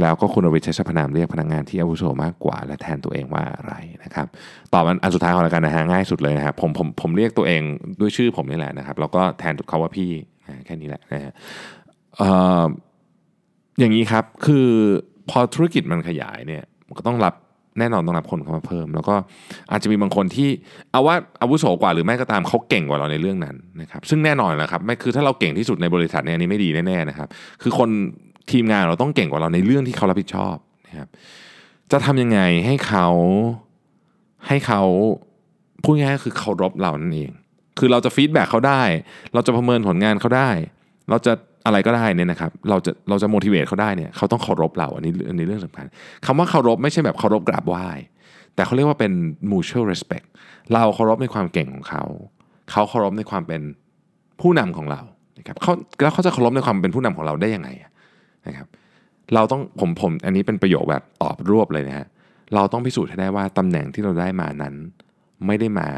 S2: แล้วก็คุณวิทย์ใช้สรรพนามเรียกพนักงานที่อาวุโสมากกว่า และแทนตัวเองว่าอะไรนะครับตอบอันสุดท้ายของรายการนะฮะง่ายสุดเลยนะครับผมผมผมเรียกตัวเองด้วยชื่อผมนี่แหละนะครับแล้วก็แทนเขาว่าพี่แค่นี้แหละนะฮะอย่างนี้ครับคือพอธุรกิจมันขยายเนี่ยก็ต้องรับแน่นอนต้องรับคนเข้ามาเพิ่ม แล้วก็อาจจะมีบางคนที่เอาว่าอาวุโสกว่าหรือไม่ก็ตามเขาเก่งกว่าเราในเรื่องนั้นนะครับซึ่งแน่นอนนะครับไม่คือถ้าเราเก่งที่สุดในบริษัทเนี่ยอันนี้ไม่ดีแน่ๆนะครับคือคน ทีมงานเราต้องเก่งกว่าเราในเรื่องที่เขารับผิดชอบนะครับจะทำยังไงให้เขาให้เขาพูดง่ายๆคือเคารพเรานั่นเอง คือเราจะฟีดแบ็กเขาได้ เราจะประเมินผลงานเขาได้ เราจะอะไรก็ได้เนี่ยนะครับ เราจะเราจะ motivate เขาได้เนี่ยเขาต้องเคารพเราอันนี้อันนี้เรื่องสำคัญคำว่าเคารพไม่ใช่แบบเคารพกราบไหว้แต่เขาเรียกว่าเป็น mutual respect เราเคารพในความเก่งของเขา เขาเคารพในความเป็นผู้นำของเรานะครับเขาแล้วเขาจะเคารพในความเป็นผู้นำของเราได้ยังไง นะครับเราต้องผมผมอันนี้เป็นประโยคแบบตอบรวบเลยนะฮะเราต้องพิสูจน์ให้ได้ว่าตำแหน่งที่เราได้มานั้น ไม่ได้มา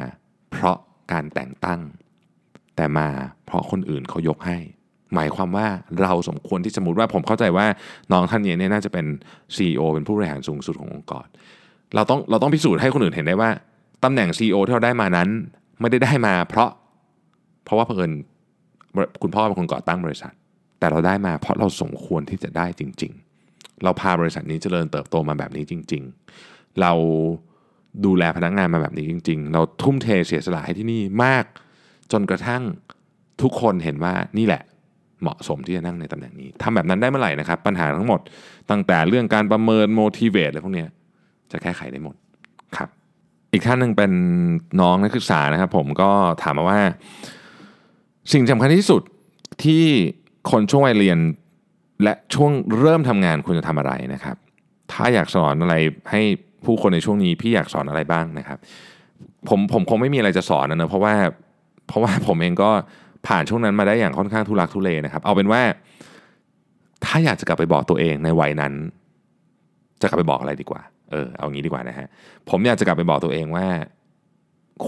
S2: เพราะการแต่งตั้ง แต่มาเพราะคนอื่นเขายกให้ หมายความว่าเราสมควรที่สมมติว่าผมเข้าใจว่าน้องท่านนี้เนี่ยน่าจะเป็น CEO เป็นผู้บริหารสูงสุดขององค์กร เราต้องเราต้องพิสูจน์ให้คนอื่นเห็นได้ว่าตำแหน่ง CEO ที่เราได้มานั้น ไม่ได้ได้มาเพราะ เพราะว่าเพิ่อนคุณพ่อเป็นคนก่อตั้งบริษัท แต่เราได้มาเพราะเราสมควรที่จะได้จริง ๆ เราพาบริษัทนี้เจริญเติบโตมาแบบนี้จริง ๆ เราดูแลพนักงานมาแบบนี้จริง ๆ เราทุ่มเทเสียสละให้ที่นี่มาก จนกระทั่งทุกคนเห็นว่านี่แหละเหมาะสมที่จะนั่งในตำแหน่งนี้ทำแบบนั้นได้เมื่อไหร่นะครับ ปัญหาทั้งหมดตั้งแต่เรื่องการประเมิน motivate อะไรพวกนี้จะแก้ไขได้หมดครับ อีกท่านหนึ่งเป็นน้องนักศึกษานะครับ ผมก็ถามมาว่า สิ่งสำคัญที่สุดที่ คนช่วงวัยเรียนและช่วงเริ่มทำงานควรจะทำอะไรนะครับ ถ้าอยากสอนอะไรให้ผู้คนในช่วงนี้พี่อยากสอนอะไรบ้างนะครับ ผมผมคงไม่มีอะไรจะสอนนะเนะเพราะว่าเพราะว่าผมเองก็ผ่านช่วงนั้นมาได้อย่างค่อนข้างทุลักทุเลนะครับ เอาเป็นว่า ถ้าอยากจะกลับไปบอกตัวเองในวัยนั้น จะกลับไปบอกอะไรดีกว่า เออเอางี้ดีกว่านะฮะผมอยากจะกลับไปบอกตัวเองว่า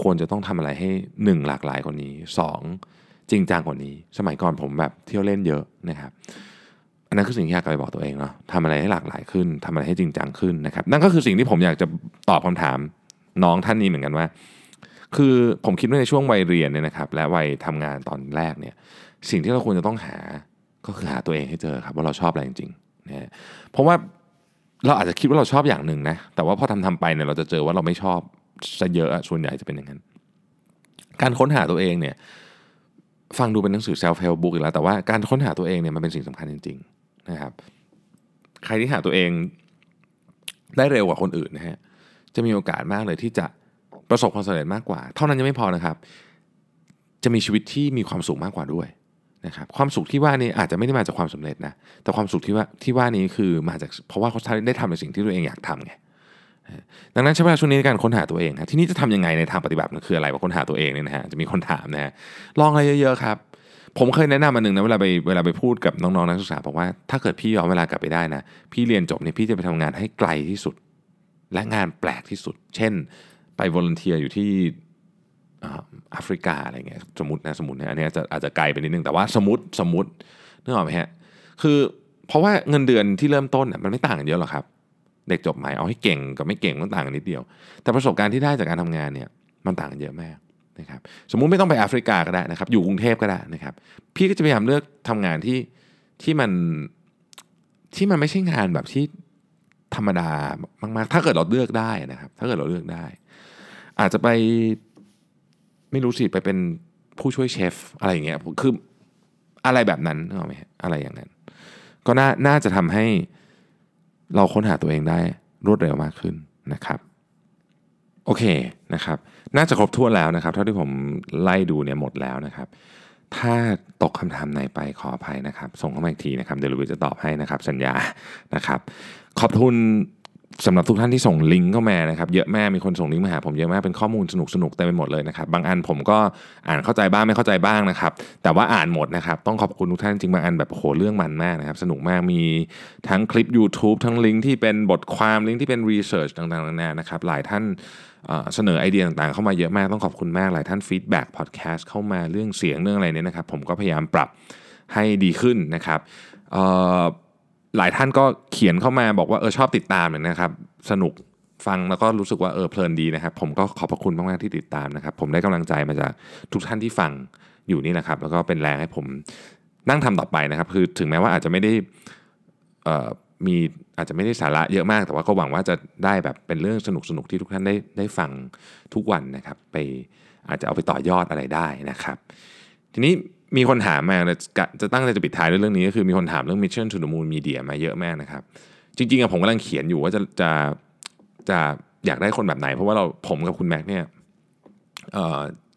S2: ควรจะต้องทำอะไรให้หนึ่งหลากหลายกว่านี้สอง จริงจังกว่านี้ สมัยก่อนผมแบบเที่ยวเล่นเยอะนะครับอันนั้นคือสิ่งที่อยากไปบอกตัวเองเนาะทำอะไรให้หลากหลายขึ้นทำอะไรให้จริงจังขึ้นนะครับ นั่นก็คือสิ่งที่ผมอยากจะตอบคำถามน้องท่านนี้เหมือนกันว่า คือผมคิดว่าในช่วงวัยเรียนเนี่ยนะครับ และวัยทำงานตอนแรกเนี่ย สิ่งที่เราควรจะต้องหาก็คือหาตัวเองให้เจอครับว่าเราชอบอะไรจริงๆนะเพราะว่าเราอาจจะคิดว่าเราชอบอย่างหนึ่งนะแต่ว่าพอทำทำไปเนี่ยเราจะเจอว่าเราไม่ชอบซะเยอะส่วนใหญ่จะเป็นอย่างนั้น การค้นหาตัวเองเนี่ย ฟังดูเป็นหนังสือ self help book อีกแล้ว แต่ว่าการค้นหาตัวเองเนี่ยมันเป็นสิ่งสำคัญจริง ๆ นะครับ ใครที่หาตัวเองได้เร็วกว่าคนอื่นนะฮะจะมีโอกาสมากเลยที่จะประสบความสำเร็จมากกว่า เท่านั้นยังไม่พอนะครับ จะมีชีวิตที่มีความสุขมากกว่าด้วยนะครับความสุขที่ว่านี้อาจจะไม่ได้มาจากความสำเร็จนะแต่ความสุขที่ว่าที่ว่านี้คือมาจากเพราะว่าเขาได้ทำในสิ่งที่ตัวเองอยากทำไง ดังนั้นใช้เวลาช่วงนี้ในการค้นหาตัวเองนะที่นี่จะทำยังไงในทางปฏิบัติมันคืออะไรว่าค้นหาตัวเองเนี่ยนะฮะจะมีคนถามนะฮะลองอะไรเยอะๆครับ ผมเคยแนะนำมาหนึ่งนะเวลาไปเวลาไปพูดกับน้องๆนักศึกษาบอกว่าถ้าเกิดพี่ย้อนเวลากลับไปได้นะพี่เรียนจบเนี่ยพี่จะไปทำงานให้ไกลที่สุด และงานแปลกที่สุด เช่น ไปวอร์เนเทียอยู่ที่แอฟริกาอะไรเงี้ยสมมตินะสมมตินะอันนี้อาจจะอาจจะไกลไปนิดนึงแต่ว่าสมมติสมมตินึกออกไหมฮะคือเพราะว่าเงินเดือนที่เริ่มต้นมันไม่ต่างกันเยอะหรอกครับ เด็กจบใหม่เอาให้เก่งกับไม่เก่งมันต่างกันนิดเดียว แต่ประสบการณ์ที่ได้จากการทำงานเนี่ยมันต่างกันเยอะมากนะครับสมมุติไม่ต้องไปแอฟริกาก็ได้นะครับ อยู่กรุงเทพก็ได้นะครับ พี่ก็จะพยายามเลือกทำงานที่ที่มันที่มันไม่ใช่งานแบบที่ธรรมดามากๆ ถ้าเกิดเราเลือกได้นะครับ ถ้าเกิดเราเลือกได้ อาจจะไปไม่รู้สิไปเป็นผู้ช่วยเชฟอะไรอย่างเงี้ยคืออะไรแบบนั้นนึกออกไหมอะไรอย่างนั้น ก็น่าน่าจะทำให้ เราค้นหาตัวเองได้รวดเร็วมากขึ้นนะครับโอเคนะครับน่าจะครบถ้วนแล้วนะครับ เท่าที่ผมไล่ดูเนี่ยหมดแล้วนะครับ ถ้าตกคำถามไหนไปขออภัยนะครับ ส่งเข้ามาอีกทีนะครับเดี๋ยวเรจะตอบให้นะครับสัญญานะครับ ขอบคุณ สำหรับทุกท่านที่ส่งลิงก์เข้ามานะครับเยอะมากมีคนส่งลิงก์มาหาผมเยอะมากเป็นข้อมูลสนุกสนุกเต็มไปหมดเลยนะครับบางอันผมก็อ่านเข้าใจบ้างไม่เข้าใจบ้างนะครับแต่ว่าอ่านหมดนะครับต้องขอบคุณทุกท่านจริงบางอันแบบโหเรื่องมันมากนะครับสนุกมากมีทั้งคลิป YouTube ทั้งลิงก์ที่เป็นบทความลิงก์ที่เป็น research ต่างๆนานานะครับหลายท่านเสนอไอเดียต่างๆ เข้ามาเยอะมากต้องขอบคุณมากหลายท่าน feedback พอดแคสต์เข้ามาเรื่องเสียงเรื่องอะไรเนี่ยนะครับผมก็พยายามปรับให้ดีขึ้นนะครับ หลายท่านก็เขียนเข้ามาบอกว่าเออชอบติดตามนะครับ สนุกฟังแล้วก็รู้สึกว่าเออเพลินดีนะครับ ผมก็ขอบพระคุณมากๆที่ติดตามนะครับ ผมได้กำลังใจมาจากทุกท่านที่ฟังอยู่นี่นะครับ แล้วก็เป็นแรงให้ผมนั่งทำต่อไปนะครับ คือถึงแม้ว่าอาจจะไม่ได้มีอาจจะไม่ได้สาระเยอะมาก แต่ว่าก็หวังว่าจะได้แบบเป็นเรื่องสนุกสนุกที่ทุกท่านได้ได้ฟังทุกวันนะครับ ไปอาจจะเอาไปต่อยอดอะไรได้นะครับ ทีนี้ มีคนถามมาจะตั้งใจจะปิดท้ายด้วยเรื่องนี้ก็คือมีคนถามเรื่อง Mission to the Moon Media มาเยอะมากนะครับ จริงๆผมกำลังเขียนอยู่ว่าจะจะจะอยากได้คนแบบไหน เพราะว่าเราผมกับคุณแม็กเนี่ย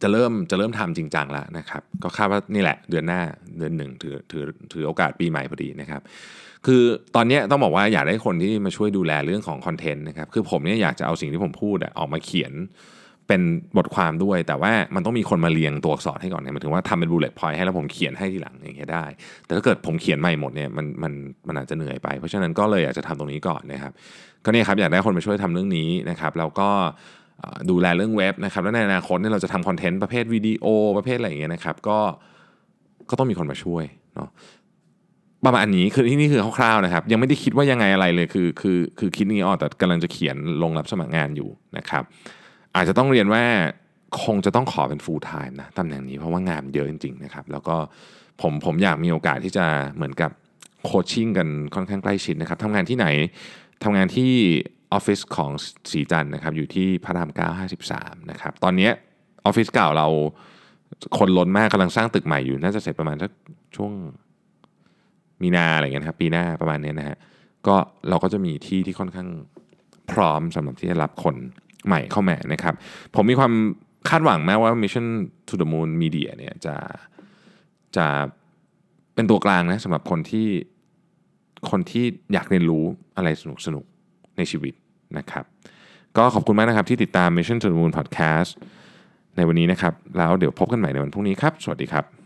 S2: จะเริ่มจะเริ่มทำจริงจังแล้วนะครับ ก็คาดว่านี่แหละเดือนหน้าเดือนหนึ่งถือถือถือโอกาสปีใหม่พอดีนะครับ คือตอนนี้ต้องบอกว่าอยากได้คนที่มาช่วยดูแลเรื่องของคอนเทนต์นะครับ คือผมเนี่ยอยากจะเอาสิ่งที่ผมพูดออกมาเขียน เป็นบทความด้วย แต่ว่ามันต้องมีคนมาเรียงตัวอักษรให้ก่อนเนี่ยหมายถึงว่าทำเป็นบูเลต์พอยต์ให้แล้วผมเขียนให้ทีหลังอย่างเงี้ยได้ แต่ถ้าเกิดผมเขียนใหม่หมดเนี่ยมันมันมันอาจจะเหนื่อยไป เพราะฉะนั้นก็เลยอยากจะทำตรงนี้ก่อนนะครับก็เนี่ยครับอยากได้คนมาช่วยทำเรื่องนี้นะครับแล้วก็ดูแลเรื่องเว็บนะครับแล้วในอนาคตเนี่ยเราจะทำคอนเทนต์ประเภทวิดีโอประเภทอะไรอย่างเงี้ยนะครับก็ก็ต้องมีคนมาช่วยเนาะประมาณนี้คือที่นี่คือคร่าวๆนะครับ ยังไม่ได้คิดว่ายังไงอะไรเลยคือคือคือคิดนี้ออกแต่กำลังจะเขียนลงรับสมัครงานอยู่นะครับ อาจจะต้องเรียนว่าคงจะต้องขอเป็น full time นะตำแหน่งนี้เพราะว่างานเยอะจริงๆนะครับแล้วก็ผมผมอยากมีโอกาสที่จะเหมือนกับโคชชิ่งกันค่อนข้างใกล้ชิดนะครับทำงานที่ไหนทำงานที่ออฟฟิศของสีจันนะครับอยู่ที่พระราม9 53นะครับตอนนี้ออฟฟิศเก่าเราคนล้นมากกำลังสร้างตึกใหม่อยู่น่าจะเสร็จประมาณสักช่วงมีนาอะไรเงี้ยครับปีหน้าประมาณนี้นะฮะก็เราก็จะมีที่ที่ค่อนข้างพร้อมสำหรับที่จะรับคน ใหม่เข้ามานะครับ ผมมีความคาดหวังแม้ว่า Mission to the Moon Media เนี่ยจะจะเป็นตัวกลางนะสำหรับคนที่คนที่อยากเรียนรู้อะไรสนุกสนุกในชีวิตนะครับ ก็ขอบคุณมากนะครับที่ติดตาม Mission to the Moon Podcast ในวันนี้นะครับ แล้วเดี๋ยวพบกันใหม่ในวันพรุ่งนี้ครับ สวัสดีครับ